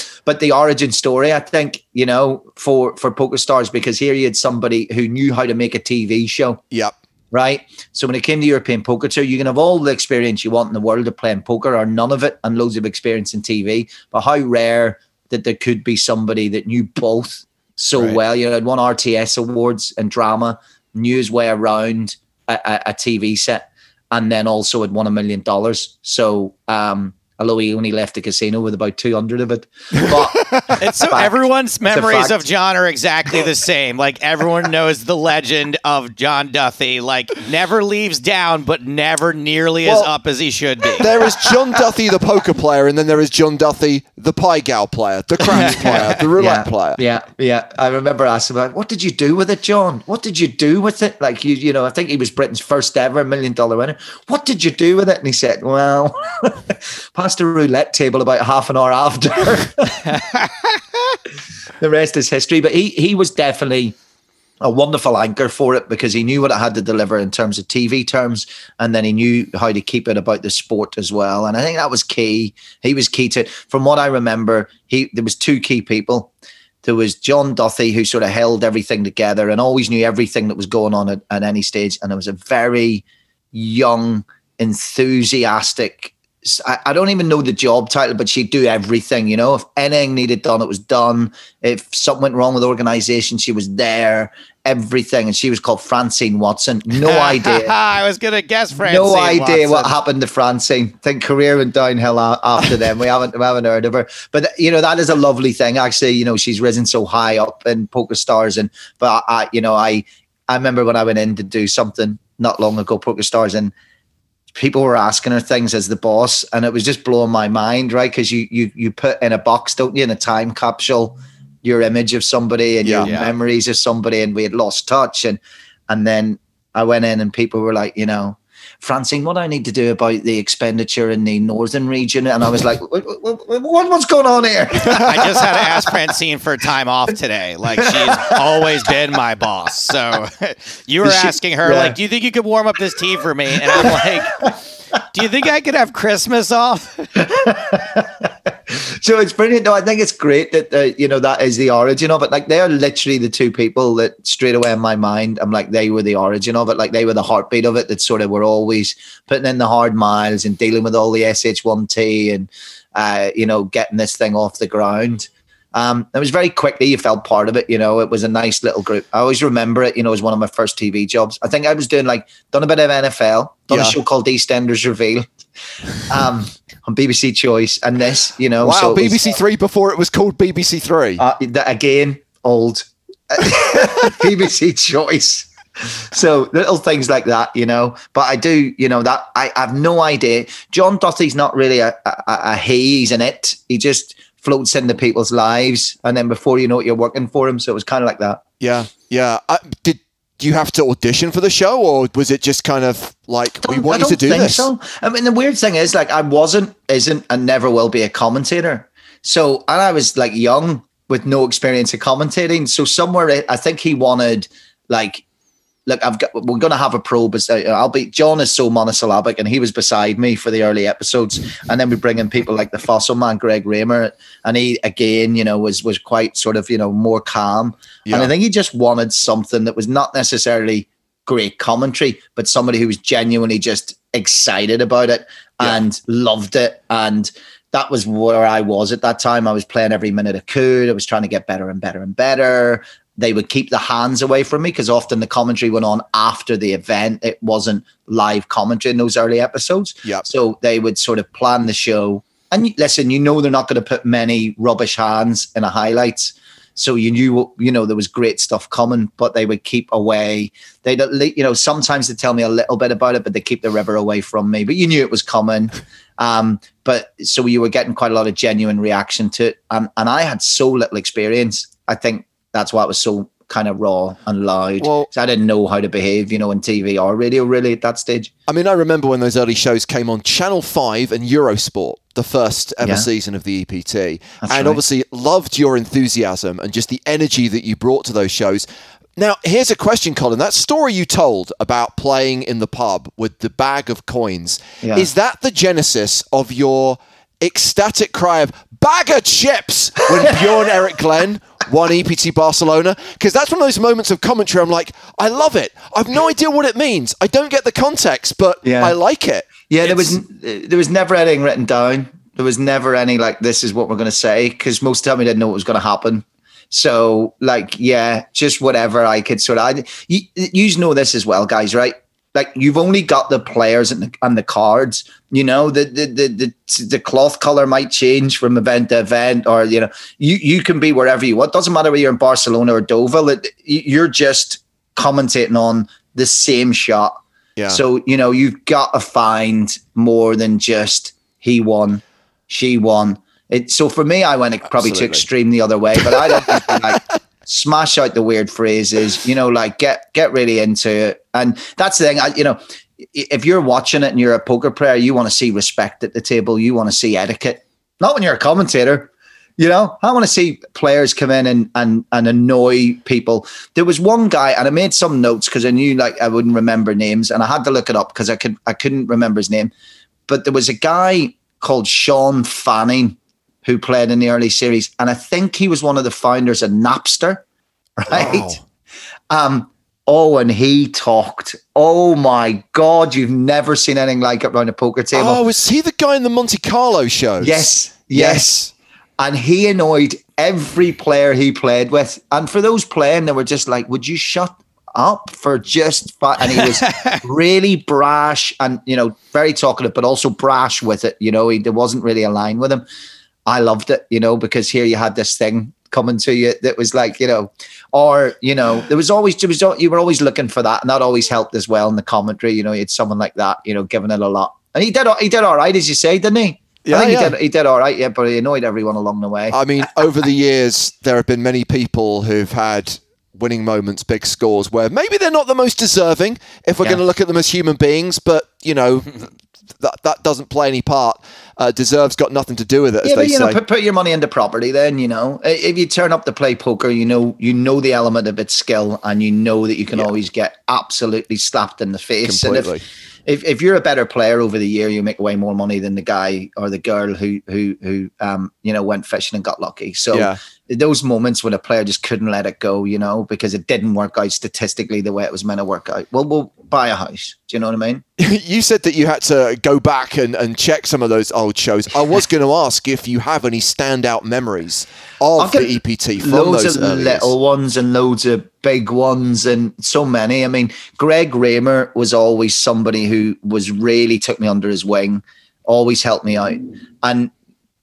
but the origin story, I think, you know, for for PokerStars, because here you had somebody who knew how to make a TV show Yep. right? So when it came to European Poker Tour, you can have all the experience you want in the world of playing poker or none of it and loads of experience in TV. But how rare that there could be somebody that knew both so Right. well. You know, had won RTS awards and drama, knew his way around a, a, a TV set, and then also had won a million dollars. So um although he only left the casino with about 200 of it. But It's so Fact. everyone's memories of John are exactly the same. Like everyone knows the legend of John Duthie. Like never leaves down, but never nearly as up as he should be. There is John Duthie, the poker player, and then there is John Duthie, the pai gow player, the craps player, the roulette yeah, player. Yeah, yeah. I remember asking about what did you do with it, John? What did you do with it? Like you, you know, I think he was Britain's first ever million dollar winner. What did you do with it? And he said, Well, a roulette table about half an hour after. the rest is history. But he he was definitely a wonderful anchor for it because he knew what it had to deliver in terms of TV terms, and then he knew how to keep it about the sport as well. And I think that was key. He was key to. From what I remember, he there was two key people. There was John Duthie, who sort of held everything together and always knew everything that was going on at, at any stage. And there was a very young, enthusiastic, I, I don't even know the job title, but she'd do everything. You know, if anything needed done, it was done. If something went wrong with the organization, she was there. Everything, and she was called Francine Watson. No idea. I was gonna guess Francine. No idea Watson. what happened to Francine. I think career went downhill after them. We haven't we haven't heard of her. But you know that is a lovely thing. Actually, you know she's risen so high up in PokerStars, and but I, you know I I remember when I went in to do something not long ago, PokerStars, and people were asking her things as the boss, and it was just blowing my mind, right? Because you you you put in a box, don't you, in a time capsule, your image of somebody and your Yeah. memories of somebody, and we had lost touch, and and then I went in and people were like, you know, Francine, what do I need to do about the expenditure in the northern region? And I was like, what, what, what- what's going on here? I just had to ask Francine for time off today. Like she's always been my boss. So you were asking her, yeah. like, do you think you could warm up this tea for me? And I'm like, do you think I could have Christmas off? so it's brilliant. No, I think it's great that uh, you know that is the origin of it. Like they are literally the two people that straight away in my mind, I'm like they were the origin of it. Like they were the heartbeat of it. That sort of were always putting in the hard miles and dealing with all the SH1T and uh, you know getting this thing off the ground. Um, it was very quickly you felt part of it. You know, it was a nice little group. I always remember it. You know, as one of my first TV jobs. I think I was doing like done a bit of NFL, done Yeah. a show called EastEnders Reveal. Um, on BBC Choice and this, you know, Wow, so it was- BBC Three before it was called BBC Three. uh, that again, old BBC choice. So little things like that, you know. But I do, you know, that I, I have no idea. John Duthie's not really a, a, a he, he's an it. He just floats into people's lives, and then before you know it, you're working for him. So it was kind of like that. Yeah, yeah. Uh, did you have to audition for the show, or was it just kind of like we want you to do this? So. I mean, the weird thing is, like, I wasn't, isn't, and never will be a commentator. So, and I was like young with no experience of commentating. So, somewhere, I think he wanted, like, look, I've got, we're going to have a probe. uh, I'll be, John is so monosyllabic and he was beside me for the early episodes. And then we bring in people like the fossil man, Greg Raymer. And he, again, you know, was, was quite sort of, you know, more calm. Yeah. And I think he just wanted something that was not necessarily great commentary, but somebody who was genuinely just excited about it and loved it. And that was where I was at that time. I was playing every minute I could. I was trying to get better and better and better. They would keep the hands away from me because often the commentary went on after the event. It wasn't live commentary in those early episodes. Yep. So they would sort of plan the show. And listen, you know they're not going to put many rubbish hands in a highlights. So you knew, you know, there was great stuff coming, but they would keep away. They'd, you know, sometimes they tell me a little bit about it, but they keep the river away from me. But you knew it was coming. Um, but so you were getting quite a lot of genuine reaction to it. And, and I had so little experience. I think that's why it was so kind of raw and loud. Well- I didn't know how to behave, you know, in TV or radio really at that stage. I mean, I remember when those early shows came on Channel 5 and Eurosport, the first ever Yeah. season of the EPT. That's and right. obviously loved your enthusiasm and just the energy that you brought to those shows. Now, here's a question, Colin. That story you told about playing in the pub with the bag of coins, Yeah. is that the genesis of your ecstatic cry of bag of chips when Bjorn Eric Glenn won EPT Barcelona? Because that's one of those moments of commentary I'm like, I love it. I've no idea what it means. I don't get the context, but Yeah. I like it. Yeah, there was uh, there was never anything written down. There was never any like this is what we're going to say because most of the time we didn't know what was going to happen. So like yeah, just whatever I could sort of. I, you, you know this as well, guys, right? Like you've only got the players and the, and the cards. You know the the, the the the cloth color might change from event to event, or you know you you can be wherever you want. Doesn't matter whether you're in Barcelona or Deauville. It, you're just commentating on the same shot. Yeah. So, you know, you've got to find more than just he won, she won. It, so for me, I went probably to Absolutely. extreme the other way, but I don't think like smash out the weird phrases, you know, like get get really into it. And that's the thing, I, you know, if you're watching it and you're a poker player, you want to see respect at the table, you want to see etiquette. Not when you're a commentator. You know, I want to see players come in and and and annoy people. There was one guy, and I made some notes because I knew like I wouldn't remember names, and I had to look it up because I could I couldn't remember his name. But there was a guy called Shawn Fanning who played in the early series, and I think he was one of the founders of Napster, right? Wow. Um, Oh, and he talked. Oh my God, you've never seen anything like it around a poker table. Oh, is he the guy in the Monte Carlo shows? Yes, Yes. and he annoyed every player he played with. And for those playing, they were just like, "Would you shut up for just?" Fi-? And he was really brash and you know very talkative, but also brash with it. You know, he there wasn't really a line with him. I loved it, you know, because here you had this thing coming to you that was like, you know, or you know, there was always there was you were always looking for that, and that always helped as well in the commentary. You know, you had someone like that, you know, giving it a lot, and he did he did all right, as you say, didn't he? Yeah, I think yeah. he did he did all right, yeah, but he annoyed everyone along the way. I mean, over the years, there have been many people who've had winning moments, big scores, where maybe they're not the most deserving if we're Yeah. going to look at them as human beings, but, you know, that, that doesn't play any part. Uh, deserve's got nothing to do with it, as yeah, they but you know, say. put, put your money into property. Then you know, if you turn up to play poker, you know, you know the element of its skill, and you know that you can always get absolutely slapped in the face. And Completely. if, if if you're a better player over the year, you make way more money than the guy or the girl who who who um you know went fishing and got lucky. So Yeah. Those moments when a player just couldn't let it go, you know, because it didn't work out statistically the way it was meant to work out. Well, we'll buy a house. Do you know what I mean? you said that you had to go back and, and check some of those old shows. I was going to ask if you have any standout memories of the EPT from loads those of little ones and loads of big ones and so many. I mean, Greg Raymer was always somebody who was really took me under his wing, always helped me out. And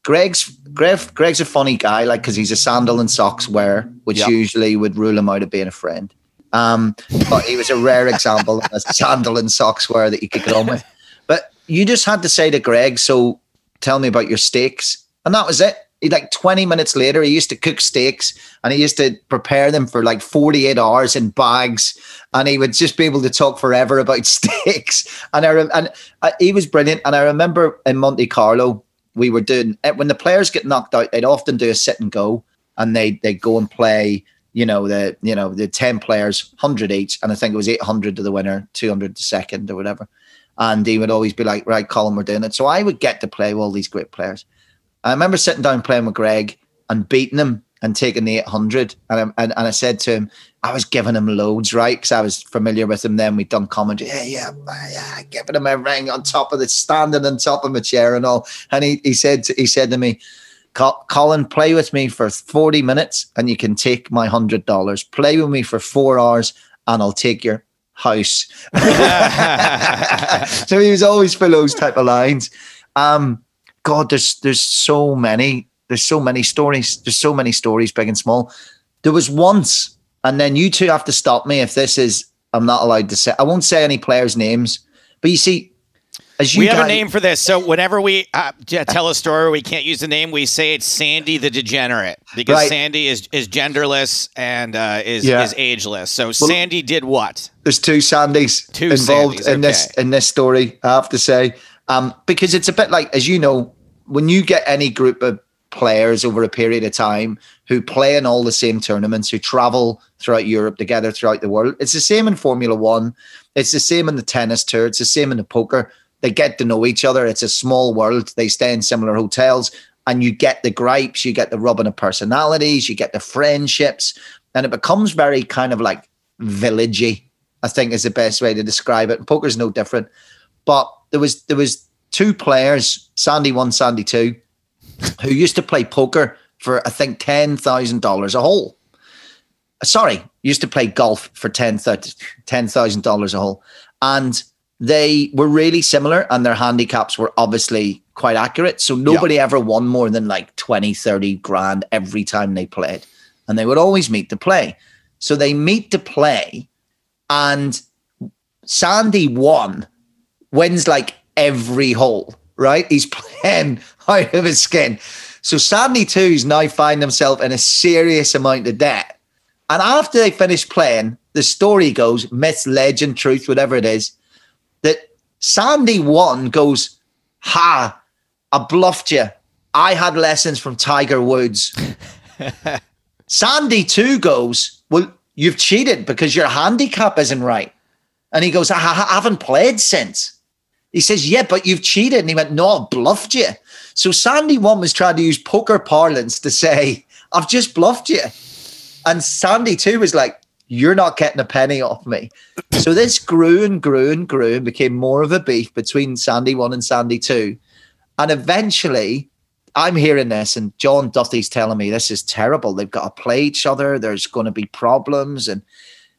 Greg's Greg, Greg's a funny guy, like because he's a sandal and socks wearer, which Yep. usually would rule him out of being a friend. Um, but he was a rare example of a sandal and socks wearer that you could get on with. But you just had to say to Greg, "So, tell me about your steaks," and that was it. He like twenty minutes later, he used to cook steaks and he used to prepare them for like forty-eight hours in bags, and he would just be able to talk forever about steaks. And I and uh, he was brilliant. And I remember in Monte Carlo, we were doing eh, when the players get knocked out, they'd often do a sit and go, and they they go and play. You know the you know the ten players, hundred each, and I think it was eight hundred to the winner, two hundred to second, or whatever. And he would always be like, "Right, Colin, we're doing it." So I would get to play with all these great players. I remember sitting down playing with Greg and beating him and taking the 800. And I, and, and I said to him, I was giving him loads, right? Because I was familiar with him then. We'd done commentary. Yeah, yeah, yeah, giving him a ring on top of the standing on top of my chair and all. And he, he said to, he said to me, Colin, play with me for 40 minutes and you can take my $100. Play with me for four hours and I'll take your house. so he was always for those type of lines. Um, God, there's there's so many. There's so many stories. There's so many stories, big and small. There was once, and then you two have to stop me if this is. I'm not allowed to say. I won't say any players' names, but you see, as you we have a name for this. So whenever we uh, tell a story, we can't use the name. We say it's Sandy the Degenerate because Right. Sandy is is genderless and uh, is Yeah. is ageless. So Sandy did what? there's two Sandys Two involved Sandys, in this in this story. I have to say, um, because it's a bit like, as you know, when you get any group of players over a period of time who play in all the same tournaments, who travel throughout Europe together, throughout the world, it's the same in Formula One. It's the same in the tennis tour. It's the same in the poker. They get to know each other. It's a small world. They stay in similar hotels, and you get the gripes, you get the rubbing of personalities, you get the friendships, and it becomes very kind of like villagey. I think is the best way to describe it. And poker's no different. But there was there was two players, Sandy one, Sandy two, who used to play poker for I think ten thousand dollars a hole. Sorry, used to play golf for ten thousand dollars a hole, and they were really similar, and their handicaps were obviously quite accurate. So nobody ever won more than like 20, 30 grand every time they played, and they would always meet to play. So they meet to play, and Sandy won, wins like every hole, right? He's playing out of his skin. So Sandy too is now finding himself in a serious amount of debt. And after they finish playing, the story goes, myth, legend, truth, whatever it is, that Sandy one goes, Ha, I bluffed you. I had lessons from Tiger Woods. Sandy two goes, Well, you've cheated because your handicap isn't right. And he goes, I, I haven't played since. He says, Yeah, but you've cheated. And he went, No, I've bluffed you. So Sandy one was trying to use poker parlance to say, I've just bluffed you. And Sandy two was like, You're not getting a penny off me. So this grew and grew and grew and became more of a beef between Sandy one and Sandy two. And eventually, I'm hearing this, and John Duthie's telling me this is terrible. They've got to play each other. There's going to be problems. And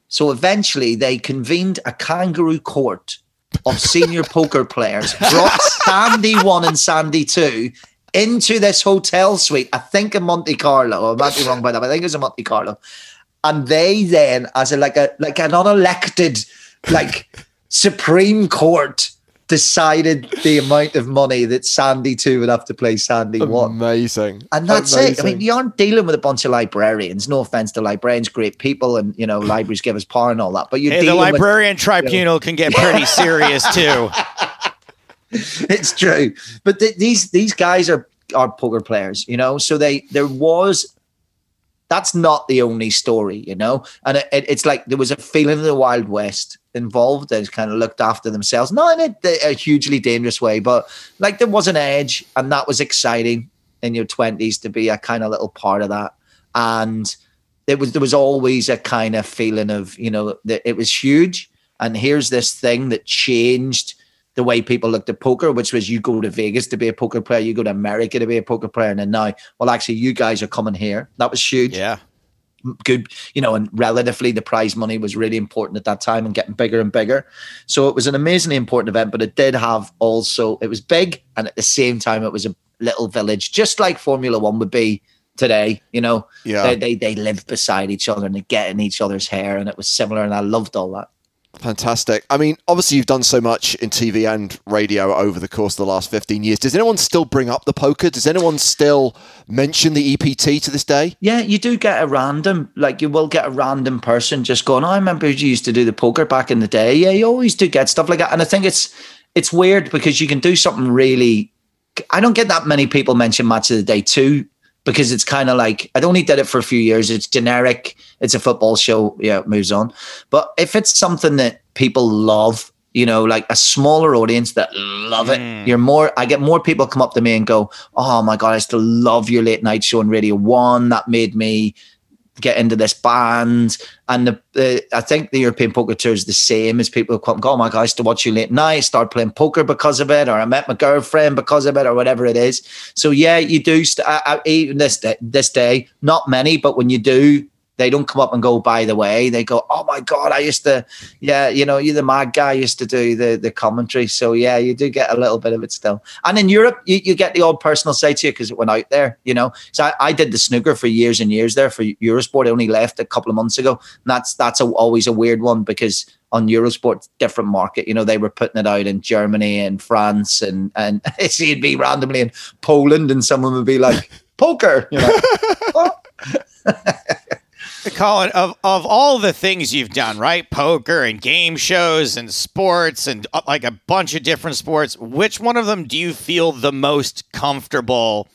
so eventually, they convened a kangaroo court of senior poker players, brought Sandy one and Sandy two into this hotel suite, I think in Monte Carlo. I might be wrong by that, but I think it was in Monte Carlo. And they then, as a like a like an unelected like Supreme Court decided the amount of money that Sandy 2 would have to play Sandy 1. Amazing. And that's Amazing. it. I mean, you aren't dealing with a bunch of librarians. No offense to librarians, great people, and you know, libraries give us power and all that. But you're Hey, the dealing with librarian tribunal can get pretty serious too. it's true. But th- these these guys are are poker players, you know. So they there was that's not the only story, you know. And it, it- it's like there was a feeling of the Wild West involved. and kind of looked after themselves, not in a, a hugely dangerous way, but like there was an edge, and that was exciting in your twenties to be a kind of little part of that. And it was there was always a kind of feeling of you know that it was huge. And here's this thing that changed the way people looked at poker, which was you go to Vegas to be a poker player, you go to America to be a poker player, and then now, well, actually, you guys are coming here. That was huge. Yeah. Good, you know, and relatively, the prize money was really important at that time and getting bigger and bigger. So it was an amazingly important event, but it did have also, it was big, and at the same time, it was a little village, just like Formula One would be today. You know, Yeah. they, they they lived beside each other and they get in each other's hair, and it was similar, and I loved all that. Fantastic. I mean, obviously, you've done so much in TV and radio over the course of the last 15 years. Does anyone still bring up the poker? Does anyone still mention the EPT to this day? Yeah, you do get a random, like you will get a random person just going, oh, I remember you used to do the poker back in the day. Yeah, you always do get stuff like that. And I think it's it's weird because you can do something really I don't get that many people mention match of the day too, because it's kind of like I only did it for a few years. It's generic, it's a football show, yeah, it moves on. But if it's something that people love, you know, like a smaller audience that love it. Mm. You're more. I get more people come up to me and go, "Oh my god, I still love your late night show on Radio One. That made me get into this band." And the, the I think the European Poker Tour is the same as people who come, "Oh my god, I used to watch you late night. Start playing poker because of it, or I met my girlfriend because of it, or whatever it is." So yeah, you do. St- I, I, even this day, this day, not many, but when you do. They don't come up and go, by the way. They go, oh my God, I used to, yeah, you know, you're the mad guy, I used to do the, the commentary. So yeah, you do get a little bit of it still. And in Europe, you, you get the odd personal side to you because it went out there, you know. So I, I did the snooker for years and years there for Eurosport. I only left a couple of months ago. And that's that's a, always a weird one because on Eurosport, different market. You know, they were putting it out in Germany and France and and you'd be randomly in Poland and someone would be like, poker, you know. Oh. Colin, of, of all the things you've done, right? Poker and game shows and sports and uh, like a bunch of different sports, which one of them do you feel the most comfortable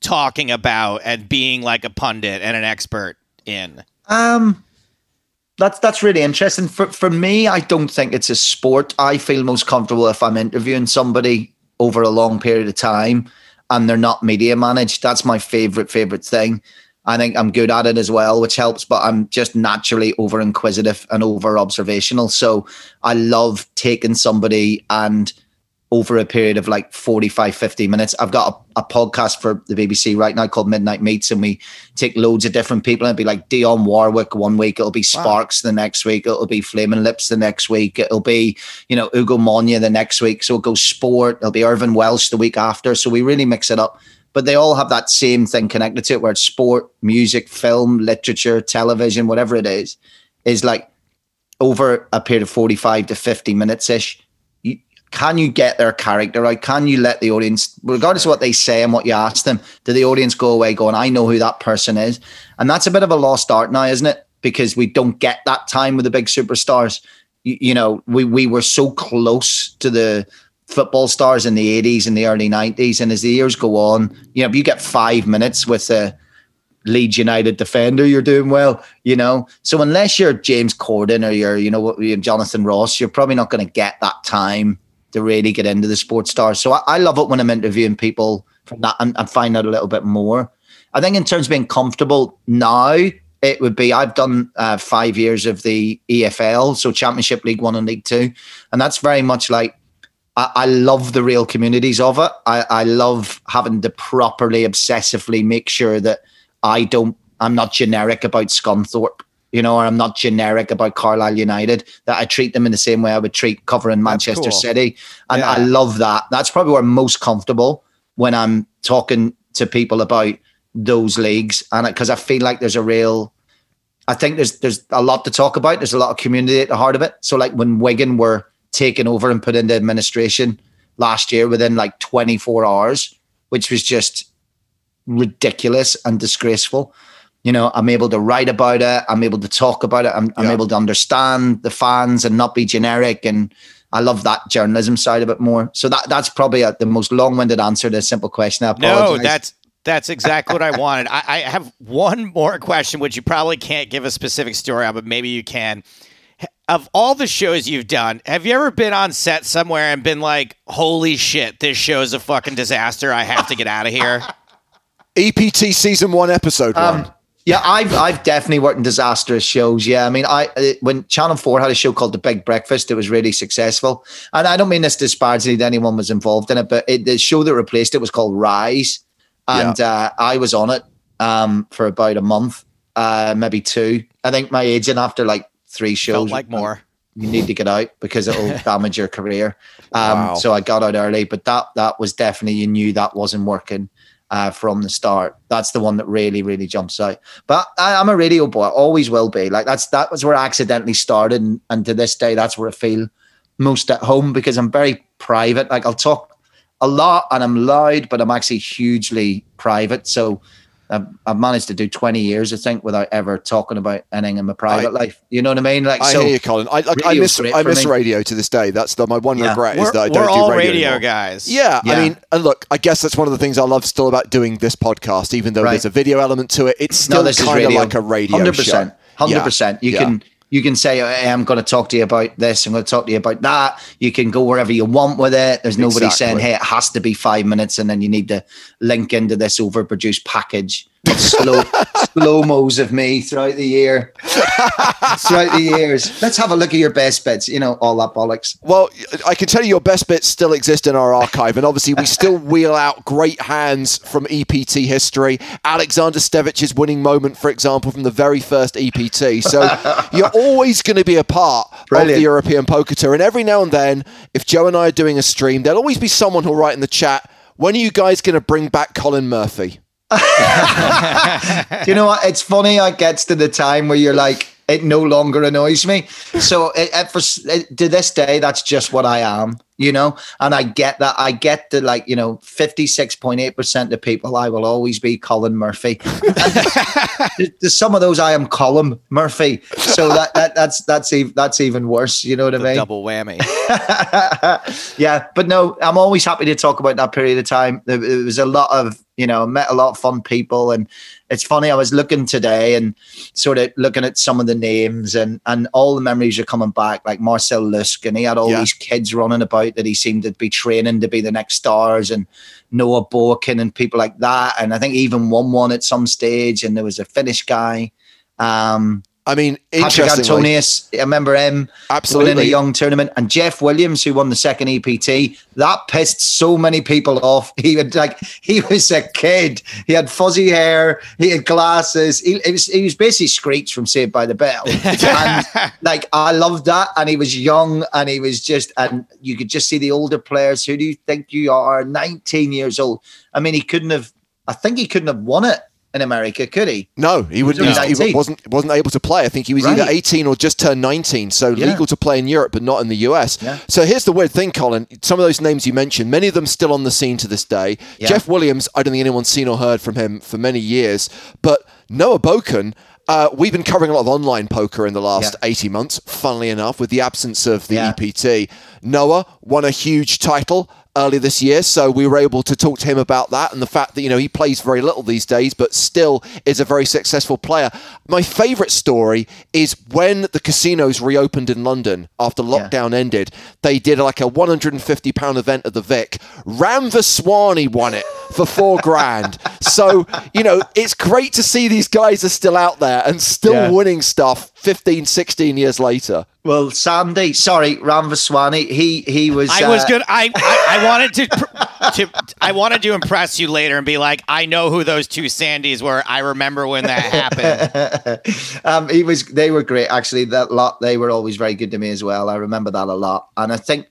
talking about and being like a pundit and an expert in? Um, that's that's really interesting. For for me, I don't think it's a sport. I feel most comfortable if I'm interviewing somebody over a long period of time and they're not media managed. That's my favorite favorite thing. I think I'm good at it as well, which helps, but I'm just naturally over inquisitive and over observational. So I love taking somebody and over a period of like 45, 50 minutes. I've got a, a podcast for the BBC right now called Midnight Meets, and we take loads of different people. It'll be like Dionne Warwick one week, it'll be Sparks the next week, it'll be Flaming Lips the next week, it'll be, you know, Ugo Monye the next week. So it goes sport, it'll be Irvine Welsh the week after. So we really mix it up. But they all have that same thing connected to it, where it's sport, music, film, literature, television, whatever it is, is like over a period of 45 to 50 minutes ish can you get their character right? Can you let the audience, regardless of what they say and what you ask them, do the audience go away going, I know who that person is? And that's a bit of a lost art now, isn't it? Because we don't get that time with the big superstars. You, you know, we, we were so close to the football stars in the 80s and the early 90s. And as the years go on, you know, if you get five minutes with a Leeds United defender, you're doing well, you know. So unless you're James Corden or you're, you know, Jonathan Ross, you're probably not going to get that time to really get into the sports stars. So I, I love it when I'm interviewing people from that and, and find out a little bit more. I think in terms of being comfortable now, it would be I've done uh, five years of the EFL, so Championship League One and League Two, and that's very much like I, I love the real communities of it. I, I love having to properly, obsessively make sure that I don't, I'm not generic about Scunthorpe, you know, or I'm not generic about Carlisle United, that I treat them in the same way I would treat covering Manchester cool. City. And Yeah. I love that. That's probably where I'm most comfortable when I'm talking to people about those leagues. And because I feel like there's a real, I think there's there's a lot to talk about. There's a lot of community at the heart of it. So like when Wigan were taken over and put into administration last year within like 24 hours, which was just ridiculous and disgraceful. You know, I'm able to write about it. I'm able to talk about it. I'm, I'm able to understand the fans and not be generic. And I love that journalism side of it more. So that that's probably a, the most long-winded answer to a simple question. I No, that's that's exactly what I wanted. I, I have one more question, which you probably can't give a specific story on, but maybe you can. Of all the shows you've done, have you ever been on set somewhere and been like, "Holy shit, this show is a fucking disaster. I have to get out of here." EPT season one, episode one. Um, yeah, I've I've definitely worked in disastrous shows. Yeah, I mean, I uh, when Channel Four had a show called The Big Breakfast, it was really successful. And I don't mean this disparagingly to anyone was involved in it, but it, the show that replaced it was called Rise, and uh, I was on it um, for about a month, uh, maybe two. I think my agent after like three shows Felt like more. you need to get out because it'll damage your career. Um, Wow. So I got out early, but that that was definitely you knew that wasn't working uh, from the start. That's the one that really really jumps out. But I, I'm a radio boy, I always will be. Like that's that was where I accidentally started, and, and to this day, that's where I feel most at home because I'm very private. Like I'll talk a lot and I'm loud, but I'm actually hugely private. So. I've, I've managed to do 20 years, I think, without ever talking about anything in my private I- life. You know what I mean? Like, I so hear you, Colin. I, like, I miss I miss me. radio to this day. That's the, my one Yeah. regret We're, is that I we're don't all do radio, radio anymore. guys. Yeah, I mean, and look, I guess that's one of the things I love still about doing this podcast, even though Right. there's a video element to it. It's No, still this is kind of like a radio Hundred show. percent, hundred percent. You Yeah. can you can say, hey, "I'm going to talk to you about this. I'm going to talk to you about that." You can go wherever you want with it. There's nobody saying, "Hey, it has to be five minutes," and then you need to link into this overproduced package slow slow mos of me throughout the year, throughout the years. Let's have a look at your best bits. You know, all that bollocks. Well, I can tell you your best bits still exist in our archive, and obviously we still wheel out great hands from EPT history. Alexander Stevic's winning moment, for example, from the very first EPT. So you're always going to be a part of the European Poker Tour. And every now and then, if Joe and I are doing a stream, there'll always be someone who'll write in the chat, "When are you guys going to bring back Colin Murphy?" Do you know what? It's funny. It gets to the time where you're like, it no longer annoys me. So it, it, for it, to this day, that's just what I am. You know, and I get that. I get the like, you know, fifty six point eight percent of people. I will always be Colin Murphy. There's some of those I am Colin Murphy. So that, that that's that's even that's even worse. You know what I mean? double whammy. yeah, but no, I'm always happy to talk about that period of time. There, there was a lot of, you know, met a lot of fun people, and it's funny. I was looking today and sort of looking at some of the names, and and all the memories are coming back. Like Marcel Luske, and he had all Yeah. these kids running about that he seemed to be training to be the next stars, and Noah Boeken and people like that. And I think even won one at some stage, and there was a Finnish guy. Um, I mean, Patrik Antonius, I remember him winning a young tournament, and Jeff Williams, who won the second EPT, that pissed so many people off. He would like he was a kid. He had fuzzy hair, he had glasses. He, was he was basically Screech from Saved by the Bell, and like I loved that. And he was young, and he was just, and you could just see the older players. Who do you think you are? Nineteen years old. I mean, he couldn't have. I think he couldn't have won it in America, could he? No, he, would, not he, he wasn't wasn't able to play. I think he was either 18 or just turned 19, so Yeah. legal to play in Europe, but not in the US. Yeah. So here's the weird thing, Colin. Some of those names you mentioned, many of them still on the scene to this day. Yeah. Jeff Williams, I don't think anyone's seen or heard from him for many years, but Noah Boeken. Uh, we've been covering a lot of online poker in the last Yeah. 80 months, funnily enough, with the absence of the Yeah. EPT. Noah won a huge title earlier this year, so we were able to talk to him about that and the fact that you know he plays very little these days, but still is a very successful player. My favourite story is when the casinos reopened in London after lockdown ended. They did like a 150 pound event at the Vic. Ram Vaswani won it for four grand. So, you know, it's great to see these guys are still out there and still Yeah. winning stuff 15, 16 years later. Well, Sandy, sorry, Ram Vaswani, he he was. I was uh, good. I, I I wanted to, pr- to I wanted to impress you later and be like, I know who those two Sandys were. I remember when that happened. um, he was. They were great, actually. That lot. They were always very good to me as well. I remember that a lot, and I think.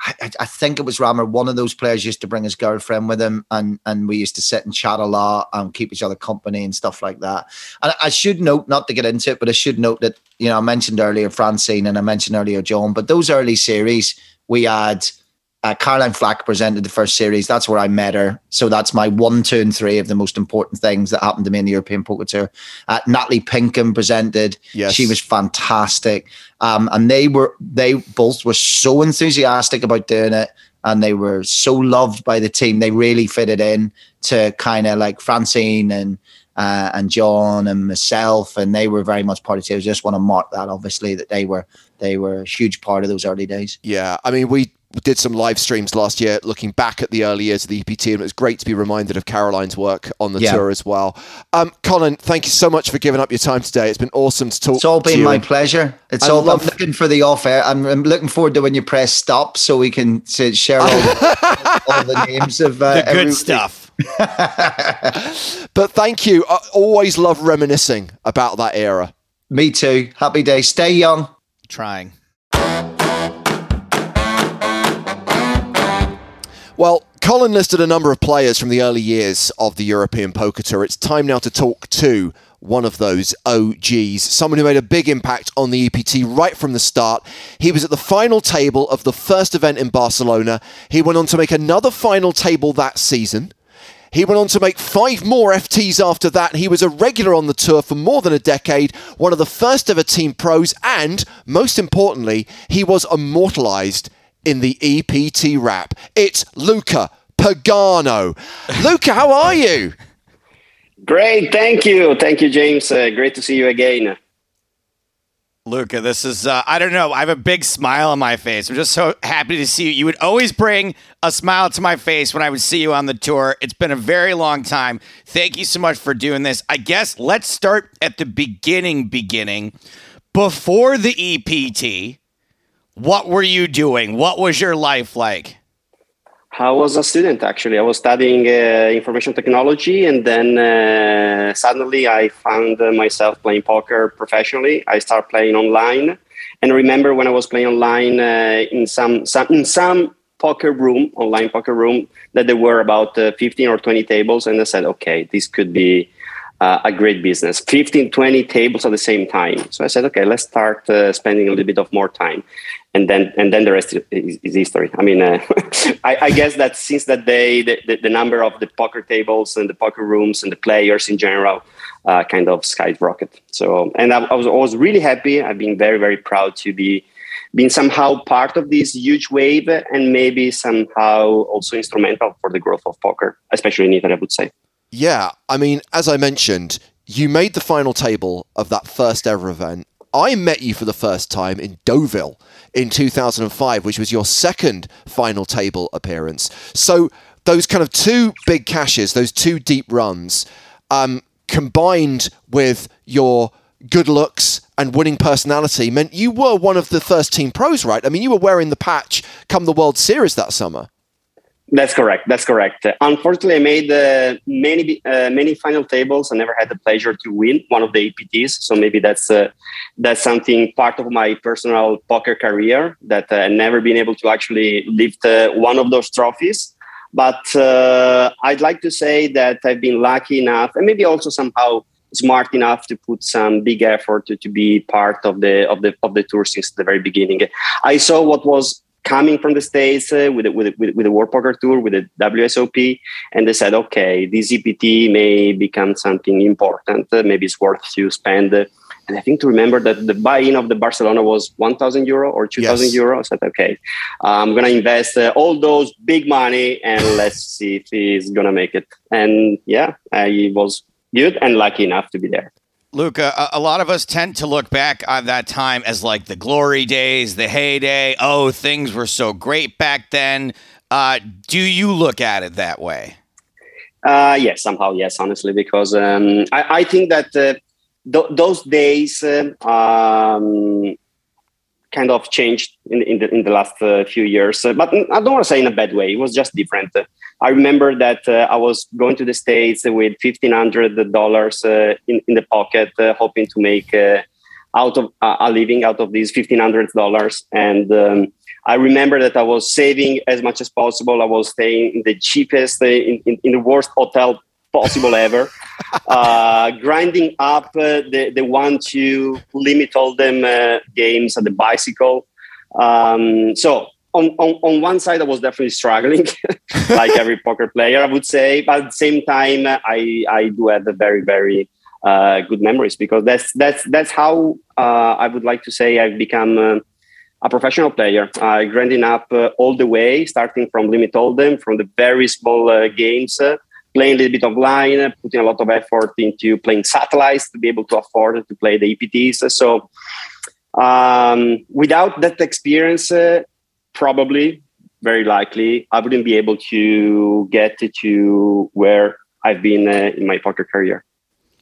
I, I- think it was Rammer. One of those players used to bring his girlfriend with him, and and we used to sit and chat a lot and keep each other company and stuff like that. And I should note, not to get into it, but I should note that you know I mentioned earlier Francine and I mentioned earlier John, but those early series we had uh, Caroline Flack presented the first series. That's where I met her. So that's my one, two, and three of the most important things that happened to me in the European Poker Tour. Uh, Natalie Pinkham presented. Yes. She was fantastic. Um, and they were they both were so enthusiastic about doing it. And they were so loved by the team. They really fitted in to kind of like Francine and uh, and John and myself, and they were very much part of it. I just want to mark that, obviously, that they were they were a huge part of those early days. Yeah, I mean, we did some live streams last year looking back at the early years of the EPT, and it was great to be reminded of Caroline's work on the Yeah. tour as well. Um, Colin, thank you so much for giving up your time today. It's been awesome to talk It's all been you. my and- pleasure. It's I all. love- I'm looking for the off air. I'm, I'm looking forward to when you press stop, so we can to share all, the, all the names of uh, The good everybody. stuff. But thank you. I always love reminiscing about that era. Me too. Happy day. Stay young. Trying. Well, Colin listed a number of players from the early years of the European Poker Tour. It's time now to talk to one of those OGs, someone who made a big impact on the EPT right from the start. He was at the final table of the first event in Barcelona. He went on to make another final table that season. He went on to make five more FTs after that. He was a regular on the tour for more than a decade, one of the first ever team pros, and most importantly, he was immortalized in the EPT rap. It's Luca Pagano. Luca, how are you? Great, thank you, thank you, James. Uh, great to see you again. Luca, this is, uh, I don't know. I have a big smile on my face. I'm just so happy to see you. You would always bring a smile to my face when I would see you on the tour. It's been a very long time. Thank you so much for doing this. I guess let's start at the beginning, beginning. Before the EPT, what were you doing? What was your life like? I was a student actually. I was studying uh, information technology, and then uh, suddenly I found myself playing poker professionally. I started playing online, and I remember when I was playing online uh, in some, some in some poker room, online poker room, that there were about uh, 15 or 20 tables, and I said, okay, this could be uh, a great business 15 20 tables at the same time so i said okay let's start uh, spending a little bit of more time and then and then the rest is, is, is history. I mean uh, I, I guess that since that day the, the, the number of the poker tables and the poker rooms and the players in general uh, kind of skyrocket. So and I, I was I was really happy. I've been very very proud to be being somehow part of this huge wave and maybe somehow also instrumental for the growth of poker especially in italy i would say. Yeah, I mean, as I mentioned, you made the final table of that first ever event. I met you for the first time in Deauville in 2005, which was your second final table appearance. So those kind of two big cashes, those two deep runs, um, combined with your good looks and winning personality, meant you were one of the first team pros, right? I mean, you were wearing the patch come the World Series that summer. That's correct. That's correct. Unfortunately, I made uh, many uh, many final tables. I never had the pleasure to win one of the APTs. So maybe that's uh, that's something part of my personal poker career that uh, never been able to actually lift uh, one of those trophies. But uh, I'd like to say that I've been lucky enough, and maybe also somehow smart enough to put some big effort to, to be part of the of the of the tour since the very beginning. I saw what was coming from the states uh, with, the, with, with with the World Poker Tour with the WSOP, and they said, okay, this EPT may become something important. Uh, maybe it's worth to spend. Uh, and I think to remember that the buy-in of the Barcelona was 1,000 euro or 2,000 Yes. euro. I said, okay, I'm gonna invest uh, all those big money and let's see if he's gonna make it. And yeah, I was good and lucky enough to be there. Luca, a, a lot of us tend to look back on that time as like the glory days, the heyday. Oh, things were so great back then. Uh, do you look at it that way? Uh, yes, somehow, yes, honestly, because um, I, I think that uh, th- those days um, kind of changed in, in, the, in the last uh, few years. Uh, but I don't want to say in a bad way. It was just different. I remember that uh, I was going to the States with $1,500 uh, in, in the pocket, uh, hoping to make out of a living out of these $1,500. And um, I remember that I was saving as much as possible. I was staying in the cheapest, in, in, in the worst hotel possible ever. Uh, grinding up uh, the, the one to limit hold'em uh, games at the bicycle. Um, so on, on, on one side, I was definitely struggling, like every poker player, I would say. But at the same time, I, I do have a very, very uh, good memories because that's that's that's how uh, I would like to say I've become uh, a professional player. Uh, grinding up uh, all the way, starting from limit hold'em, from the very small uh, games playing a little bit of line, putting a lot of effort into playing satellites to be able to afford to play the EPTs. So um, without that experience, uh, probably, very likely, I wouldn't be able to get to where I've been uh, in my poker career.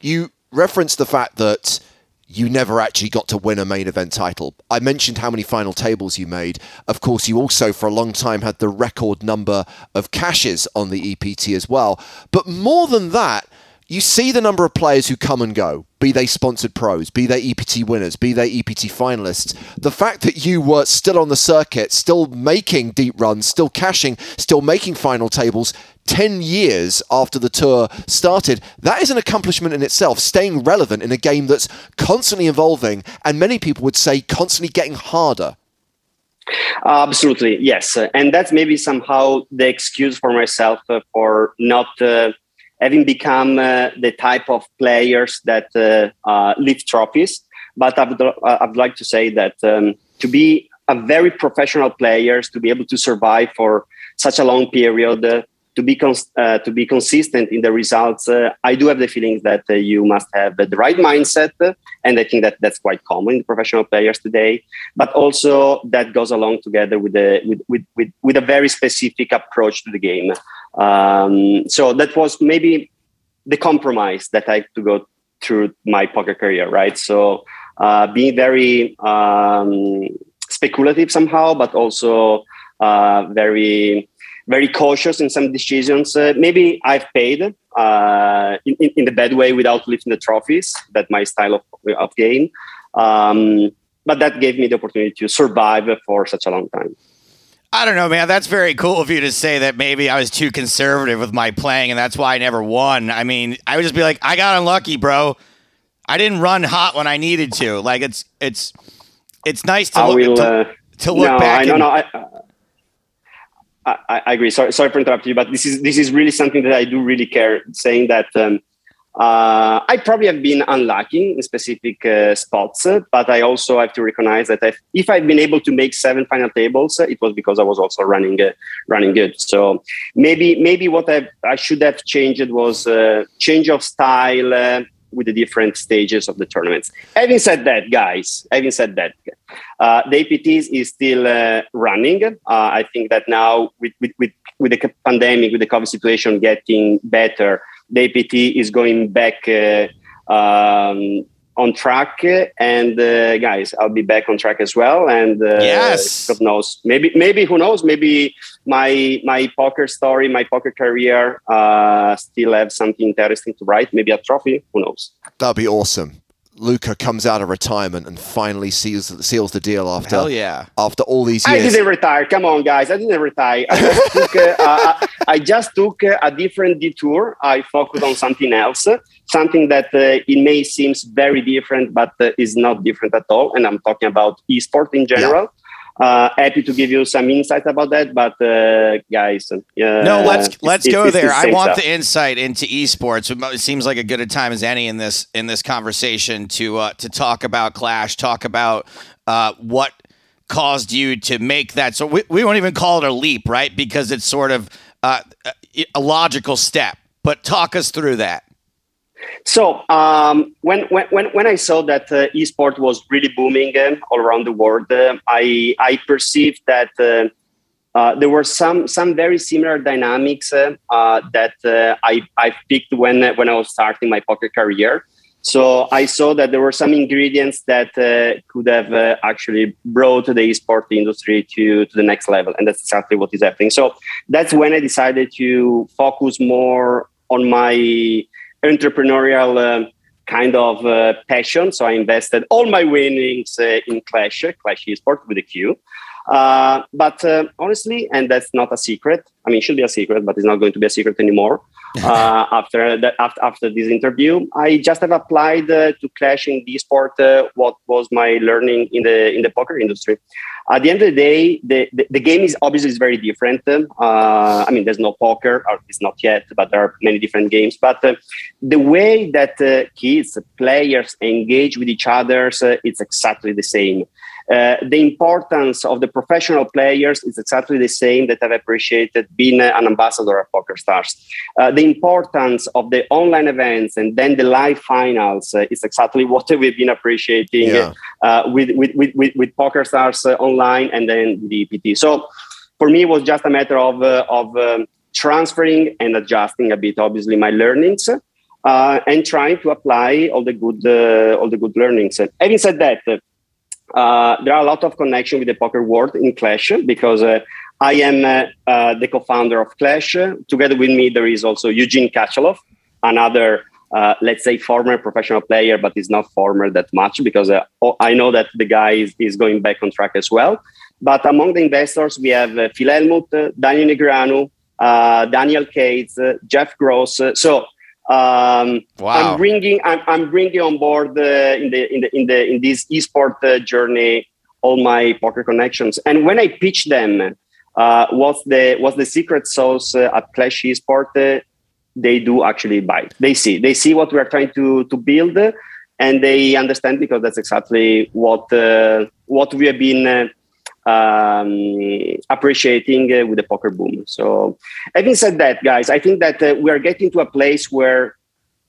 You referenced the fact that you never actually got to win a main event title. I mentioned how many final tables you made. Of course, you also, for a long time, had the record number of cashes on the EPT as well. But more than that, you see the number of players who come and go, be they sponsored pros, be they EPT winners, be they EPT finalists. The fact that you were still on the circuit, still making deep runs, still cashing, still making final tables 10 years after the tour started, that is an accomplishment in itself, staying relevant in a game that's constantly evolving and many people would say constantly getting harder. Absolutely, yes. and that's maybe somehow the excuse for myself uh, for not uh, having become uh, the type of players that uh, uh, lift trophies. But I would, I would like to say that um, to be a very professional players, to be able to survive for such a long period, to be cons- uh, to be consistent in the results, uh, I do have the feeling that uh, you must have the right mindset, and I think that that's quite common in professional players today. But also that goes along together with the with with with, with a very specific approach to the game. Um, so that was maybe the compromise that I had to go through my poker career, right? So uh, being very um, speculative somehow, but also uh, very very cautious in some decisions. Uh, maybe I've paid uh, in, in, the bad way without lifting the trophies. That my style of, of game. Um, but that gave me the opportunity to survive for such a long time. I don't know, man. That's very cool of you to say that maybe I was too conservative with my playing and that's why I never won. I mean, I would just be like, I got unlucky, bro. I didn't run hot when I needed to. Like it's it's it's nice to look will, to, uh, to, look no, back. I, no, no, I, I, I, agree. Sorry, sorry for interrupting you, but this is this is really something that I do really care. Saying that um, uh, I probably have been unlucky in specific uh, spots, uh, but I also have to recognize that I've, if I've been able to make seven final tables, uh, it was because I was also running uh, running good. So maybe maybe what I I should have changed was uh, change of style with the different stages of the tournaments. Having said that, guys, having said that, uh, the APTs is still uh, running. Uh, I think that now with, with, with, with, the pandemic, with the COVID situation getting better, the APT is going back uh, um, on track. And uh, guys, I'll be back on track as well. And uh, yes, God knows, maybe, maybe who knows, maybe my my poker story, my poker career, uh, still have something interesting to write. Maybe a trophy. Who knows? That'd be awesome. Luca comes out of retirement and finally seals seals the deal after Hell yeah. after all these years. I didn't retire. Come on, guys. I didn't retire. I just took, uh, uh, I just took a different detour. I focused on something else, something that uh, it may seems very different, but uh, is not different at all. And I'm talking about esport in general. Yeah. Uh, happy to give you some insight about that, but uh, guys, uh, no, let's let's go there. I want stuff. the insight into esports. It seems like a good a time as any in this in this conversation to uh, to talk about Qlash, talk about uh, what caused you to make that. So we, we won't even call it a leap, right? Because it's sort of uh, a logical step. But talk us through that. So um, when, when when I saw that uh, esport was really booming uh, all around the world, uh, I I perceived that uh, uh, there were some some very similar dynamics uh, that I I picked when when I was starting my poker career. So I saw that there were some ingredients that could have actually brought the esport industry to, to the next level, and that's exactly what is happening. So that's when I decided to focus more on my entrepreneurial kind of passion. So I invested all my winnings in Qlash, Qlash Esport with a Q. Uh, but uh, honestly, and that's not a secret. I mean, it should be a secret, but it's not going to be a secret anymore. Uh, after that, after, after this interview, I just have applied uh, to Qlash in the sport. Uh, what was my learning in the in the poker industry? At the end of the day, the, the, the game is obviously is very different. I mean, there's no poker, or it's not yet, but there are many different games. But the way that kids, players engage with each other, it's exactly the same. Uh, the importance of the professional players is exactly the same that I've appreciated being an ambassador of PokerStars. Uh, the importance of the online events and then the live finals uh, is exactly what we've been appreciating yeah. Uh, with, with, with, with, PokerStars uh, online and then the EPT. So for me, it was just a matter of, of um, transferring and adjusting a bit, obviously, my learnings. and trying to apply all the good all the good learnings. Having said that, uh, there are a lot of connection with the poker world in Qlash because uh, I am uh, uh the co-founder of Qlash. Together with me, there is also Eugene Katchalov, another, uh, let's say, former professional player, but is not former that much because uh, I know that the guy is, is, going back on track as well. But among the investors, we have Phil Hellmuth, Daniel Negreanu, Daniel Cates, Jeff Gross. so um, wow. I'm bringing I'm, I'm bringing on board uh, in the in the in the in this esport uh, journey all my poker connections. And when I pitch them, uh, what's the what's the secret sauce uh, at Qlash Esport? Uh, they do actually buy. They see they see what we are trying to to build, and they understand because that's exactly what uh, what we have been um, appreciating uh, with the poker boom. So, having said that, guys, I think that uh, we are getting to a place where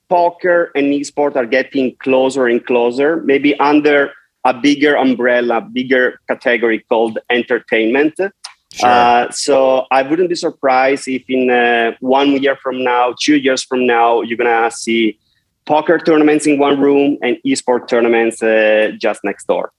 poker and esports are getting closer and closer, maybe under a bigger umbrella, bigger category called entertainment. Sure. Uh, so I wouldn't be surprised if in uh, one year from now, two years from now, you're gonna see poker tournaments in one room and esports tournaments uh, just next door.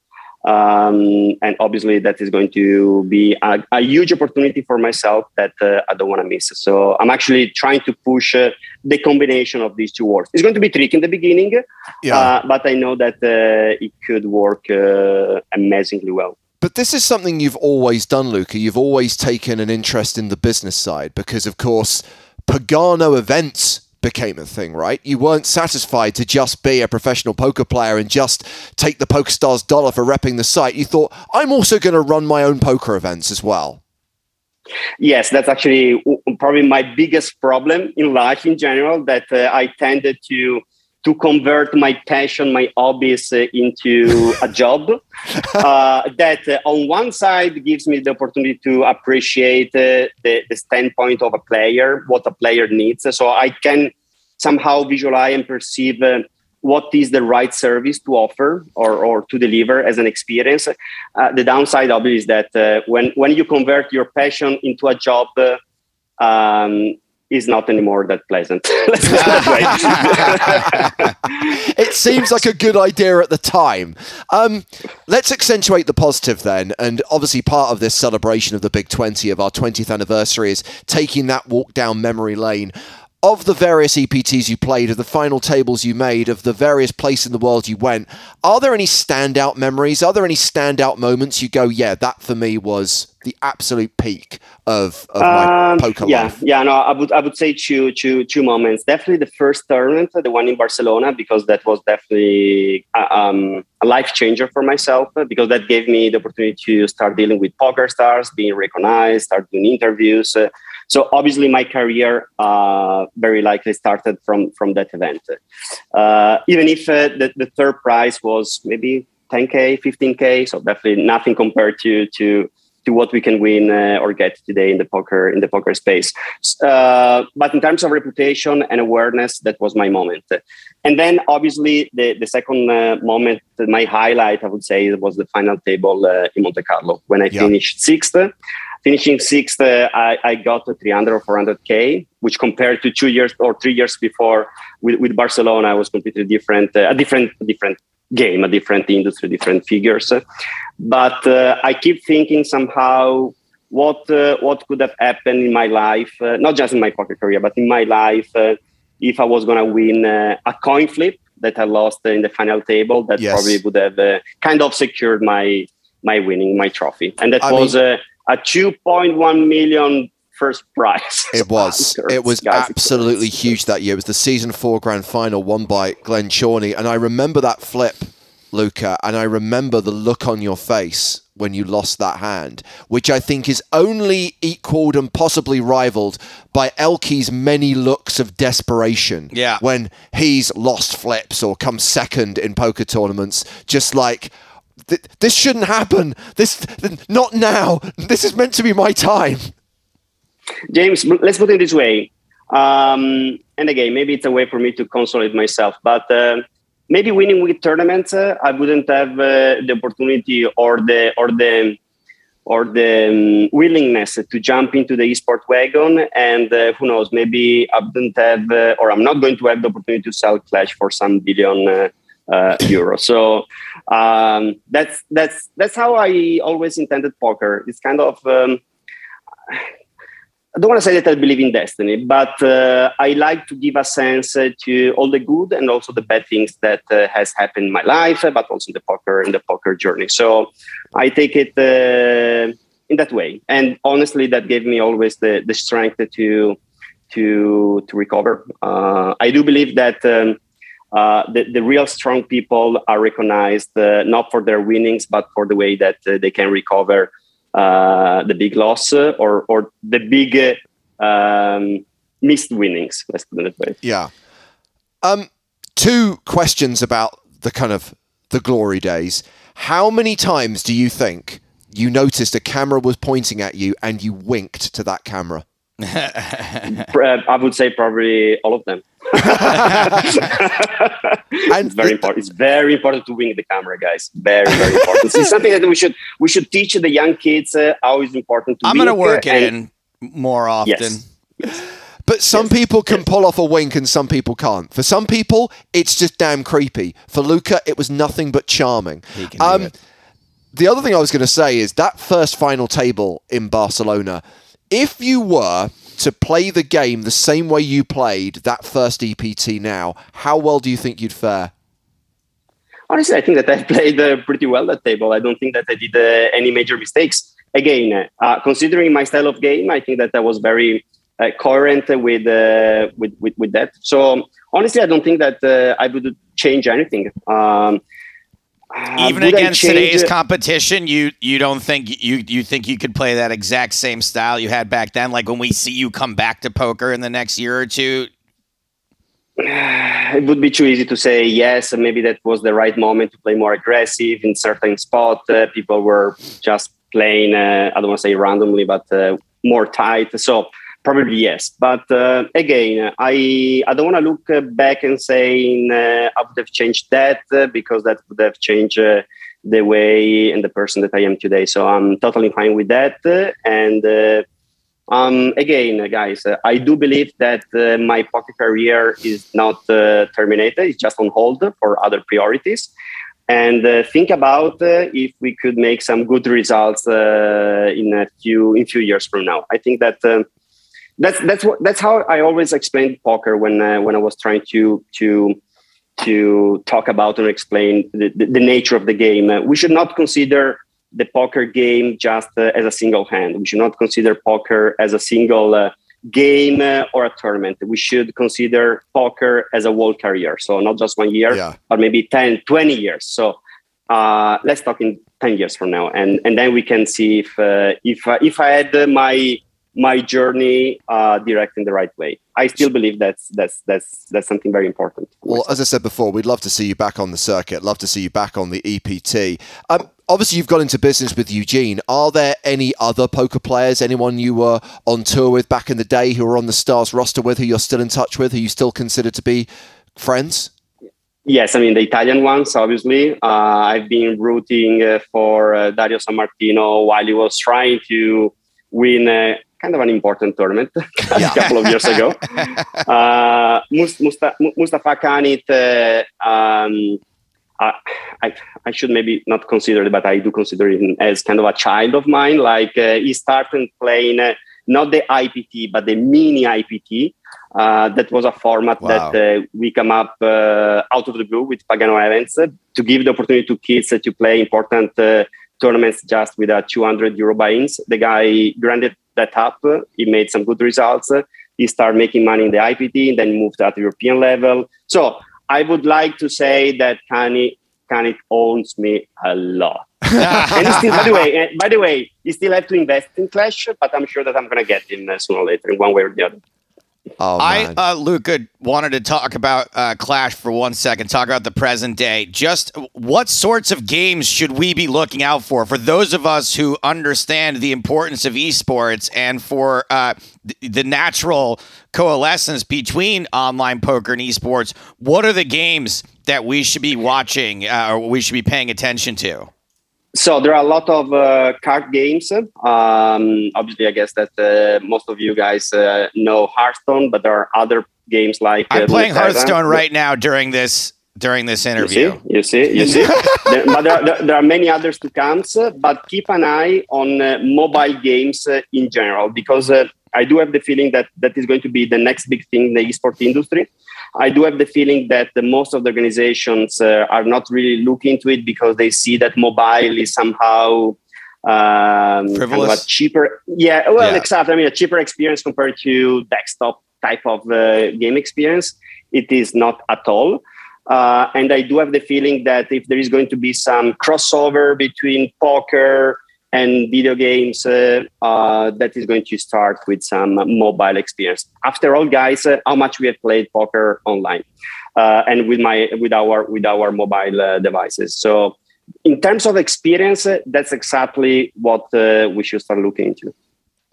Um, and obviously, that is going to be a, a huge opportunity for myself that uh, I don't want to miss. So I'm actually trying to push uh, the combination of these two worlds. It's going to be tricky in the beginning, yeah. uh, but I know that uh, it could work uh, amazingly well. But this is something you've always done, Luca. You've always taken an interest in the business side because, of course, Pagano events became a thing, right? You weren't satisfied to just be a professional poker player and just take the PokerStars dollar for repping the site. You thought, I'm also going to run my own poker events as well. Yes, that's actually probably my biggest problem in life in general. That uh, I tended to to convert my passion, my hobbies uh, into a job. uh, that uh, on one side gives me the opportunity to appreciate uh, the, the standpoint of a player, what a player needs. So I can somehow visualize and perceive uh, what is the right service to offer or, or to deliver as an experience. Uh, the downside, obviously, is that when, when you convert your passion into a job, um, is not anymore that pleasant. it seems like a good idea at the time. Um, let's accentuate the positive then. And obviously, part of this celebration of the Big 20 of our 20th anniversary is taking that walk down memory lane of the various EPTs you played, of the final tables you made, of the various places in the world you went, are there any standout memories? Are there any standout moments you go, yeah, that for me was the absolute peak of, of my um, poker yeah, life? Yeah, no, I would I would say two two two moments. Definitely the first tournament, the one in Barcelona, because that was definitely a, uh, um, a life changer for myself. Because that gave me the opportunity to start dealing with PokerStars, being recognized, start doing interviews. Uh, so obviously, my career uh, very likely started from from that event. Uh, even if uh, the, the third prize was maybe 10k, 15k, so definitely nothing compared to to to what we can win uh, or get today in the poker in the poker space. Uh, but in terms of reputation and awareness, that was my moment. And then obviously the the second uh, moment, my highlight, I would say, was the final table uh, in Monte Carlo when I yeah. finished sixth finishing sixth, uh, I, I got to 300 or 400k, which compared to two years or three years before with, with Barcelona, I was completely different, uh, a different, different game, a different industry, different figures. But uh, I keep thinking somehow what uh, what could have happened in my life, uh, not just in my poker career, but in my life, uh, if I was going to win uh, a coin flip that I lost in the final table, that Yes. probably would have uh, kind of secured my my winning, my trophy, and that I was uh, a 2.1 million first prize. It was. It was Guys, absolutely huge that year. It was the season four grand final won by Glen Chorny. And I remember that flip, Luca, and I remember the look on your face when you lost that hand, which I think is only equaled and possibly rivaled by Elke's many looks of desperation. Yeah. When he's lost flips or come second in poker tournaments, just like. This shouldn't happen. This not now. This is meant to be my time. James, let's put it this way. Um, and again, maybe it's a way for me to consolidate myself, but uh, maybe winning with tournaments, uh, I wouldn't have uh, the opportunity or the or the or the um, willingness to jump into the esport wagon. And uh, who knows, maybe I wouldn't have, uh, or I'm not going to have the opportunity to sell Qlash for some billion uh, uh, euros. So um, that's that's that's how I always intended poker. It's kind of. Um, I don't want to say that I believe in destiny, but uh, I like to give a sense uh, to all the good and also the bad things that uh, has happened in my life, uh, but also in the poker in the poker journey. So I take it uh, in that way, and honestly, that gave me always the the strength to to to recover. Uh, I do believe that. Um, the, the real strong people are recognized not for their winnings, but for the way that they can recover uh, the big loss uh, or or the big um, missed winnings. Let's put it that way. Yeah. Um, two questions about the kind of the glory days. How many times do you think you noticed a camera was pointing at you and you winked to that camera? Pr- uh, I would say probably all of them. It's very important. It's very important to wing the camera, guys. Very, very important. it's something that we should we should teach the young kids uh, how it's important to. I'm going to work uh, it in more often. Yes. But some people can pull off a wink and some people can't. For some people, it's just damn creepy. For Luca, it was nothing but charming. He can do Um, it. the other thing I was going to say is that first final table in Barcelona, if you were to play the game the same way you played that first EPT now, how well do you think you'd fare? Honestly, I think that I played uh, pretty well that table. I don't think that I did uh, any major mistakes. Again, uh, considering my style of game, I think that I was very uh, coherent with, uh, with with with that. So honestly, I don't think that uh, I would change anything. Um, uh, Even would against today's competition, you you don't think you you think you could play that exact same style you had back then? Like when we see you come back to poker in the next year or two, it would be too easy to say yes. Maybe that was the right moment to play more aggressive in certain spot. Uh, people were just playing. Uh, I don't want to say randomly, but uh, more tight. So probably yes. But uh, again, I I don't want to look back and saying uh, I would have changed that uh, because that would have changed. Uh, the way and the person that I am today. So I'm totally fine with that. Uh, and um, again, guys, I do believe that my poker career is not terminated; it's just on hold for other priorities. And think about if we could make some good results in a few in few years from now. I think that um, that's that's what that's how I always explained poker when uh, when I was trying to to to talk about and explain the, the, the nature of the game. Uh, we should not consider the poker game just uh, as a single hand. We should not consider poker as a single uh, game uh, or a tournament. We should consider poker as a whole career. So not just one year, Yeah. but maybe 10, 20 years. So uh, let's talk in 10 years from now. And, and then we can see if, uh, if, uh, if I had my, my journey uh, direct in the right way. I still believe that's, that's, that's, that's something very important. Well, as I said before, we'd love to see you back on the circuit. Love to see you back on the EPT. Um, obviously, you've got into business with Eugene. Are there any other poker players? Anyone you were on tour with back in the day who were on the Stars roster with, who you're still in touch with, who you still consider to be friends? Yes, I mean the Italian ones. Obviously, uh, I've been rooting uh, for uh, Dario Sammartino while he was trying to win a kind of an important tournament a Yeah. couple of years ago. uh, Mus- Musta- Mustapha Kanit, uh, um, I, I, I should maybe not consider it, but I do consider him as kind of a child of mine. Like uh, he started playing uh, not the IPT, but the mini IPT. Uh, that was a format Wow. that uh, we come up uh, out of the blue with Pagano events uh, to give the opportunity to kids uh, to play important uh, tournaments just with a 200 euro buy-ins. The guy granted that up. He made some good results. He started making money in the IPT and then moved at the European level. So I would like to say that Kani Kani owns me a lot. and still, by the way, uh, by the way, you still have to invest in Qlash, but I'm sure that I'm going to get him uh, sooner or later, in one way or the other. Oh I, uh, Luca, wanted to talk about uh, Qlash for one second, talk about the present day. Just what sorts of games should we be looking out for? For those of us who understand the importance of esports and for uh, th- the natural coalescence between online poker and esports, what are the games that we should be watching uh, or we should be paying attention to? So there are a lot of uh, card games. Um, obviously, I guess that uh, most of you guys uh, know Hearthstone, but there are other games like I'm uh, playing Runeterra. Hearthstone right now during this during this You interview. see, you see, you see. there, but there, there, there are many others to come. But keep an eye on uh, mobile games uh, in general, because uh, I do have the feeling that that is going to be the next big thing in the esports industry. I do have the feeling that the most of the organizations uh, are not really looking into it because they see that mobile is somehow um, kind of a cheaper. Yeah, well, Yeah. exactly. I mean, a cheaper experience compared to desktop type of uh, game experience. It is not at all. Uh, and I do have the feeling that if there is going to be some crossover between poker and video games, uh, uh, that is going to start with some mobile experience. After all, guys, uh, how much we have played poker online uh, and with my with our with our mobile uh, devices. So, in terms of experience, uh, that's exactly what we should start looking into.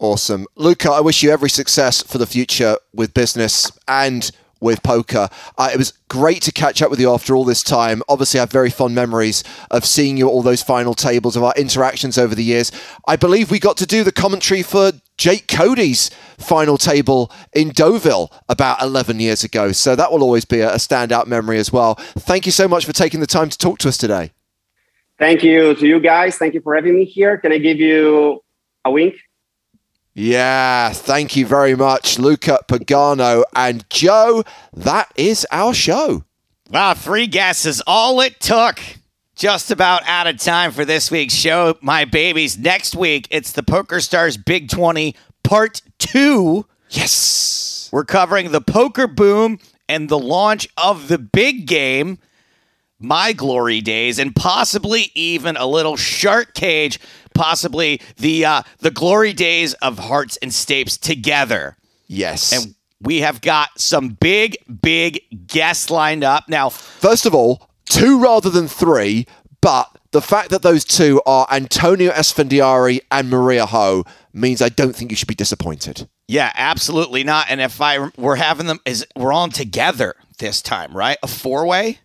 Awesome. Luca, I wish you every success for the future with business and with poker. Uh, it was great to catch up with you after all this time. Obviously, I have very fond memories of seeing you at all those final tables, of our interactions over the years. I believe we got to do the commentary for Jake Cody's final table in Deauville about 11 years ago. So that will always be a, a standout memory as well. Thank you so much for taking the time to talk to us today. Thank you to you guys. Thank you for having me here. Can I give you a wink? Yeah, thank you very much, Luca Pagano and Joe. That is our show. Wow, three guesses, all it took. Just about out of time for this week's show, my babies. Next week, it's the PokerStars Big 20 Part 2. Yes. We're covering the poker boom and the launch of the big game, My Glory Days, and possibly even a little Shark Cage, possibly the uh, the glory days of Hearts and Stapes together. Yes. And we have got some big, big guests lined up. Now, First of all, two rather than three, but the fact that those two are Antonio Esfandiari and Maria Ho means I don't think you should be disappointed. Yeah, absolutely not. And if I we're having them is we're on together this time, right? A four way.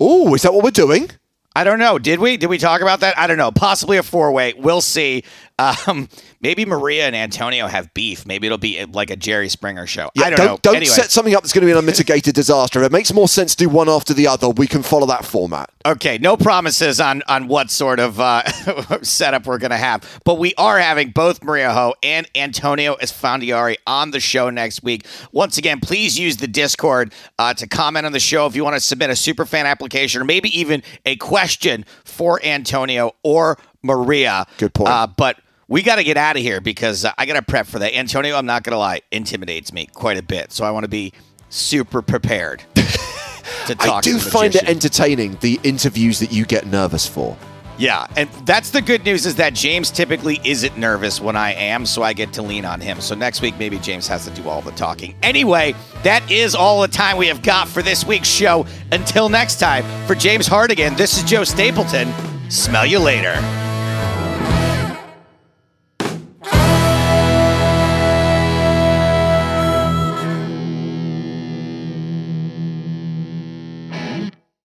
Oh, is that what we're doing? I don't know. Did we? Did we talk about that? I don't know. Possibly a four way. We'll see. Um, maybe Maria and Antonio have beef. Maybe it'll be like a Jerry Springer show. I don't, know. Don't anyway, set something up that's going to be an unmitigated disaster. If it makes more sense to do one after the other, we can follow that format. okay, no promises on on what sort of uh, setup we're gonna have, but we are having both Maria Ho and Antonio Esfandiari on the show next week. Once again, please use the Discord uh, to comment on the show if you want to submit a super fan application or maybe even a question for Antonio or Maria. Good point. Uh, but we got to get out of here because uh, I got to prep for that. Antonio, I'm not going to lie, intimidates me quite a bit. So I want to be super prepared to talk I do find it entertaining the interviews that you get nervous for. Yeah, and that's the good news is that James typically isn't nervous when I am, so I get to lean on him. So next week, maybe James has to do all the talking. Anyway, that is all the time we have got for this week's show. Until next time, for James Hartigan, this is Joe Stapleton. Smell you later.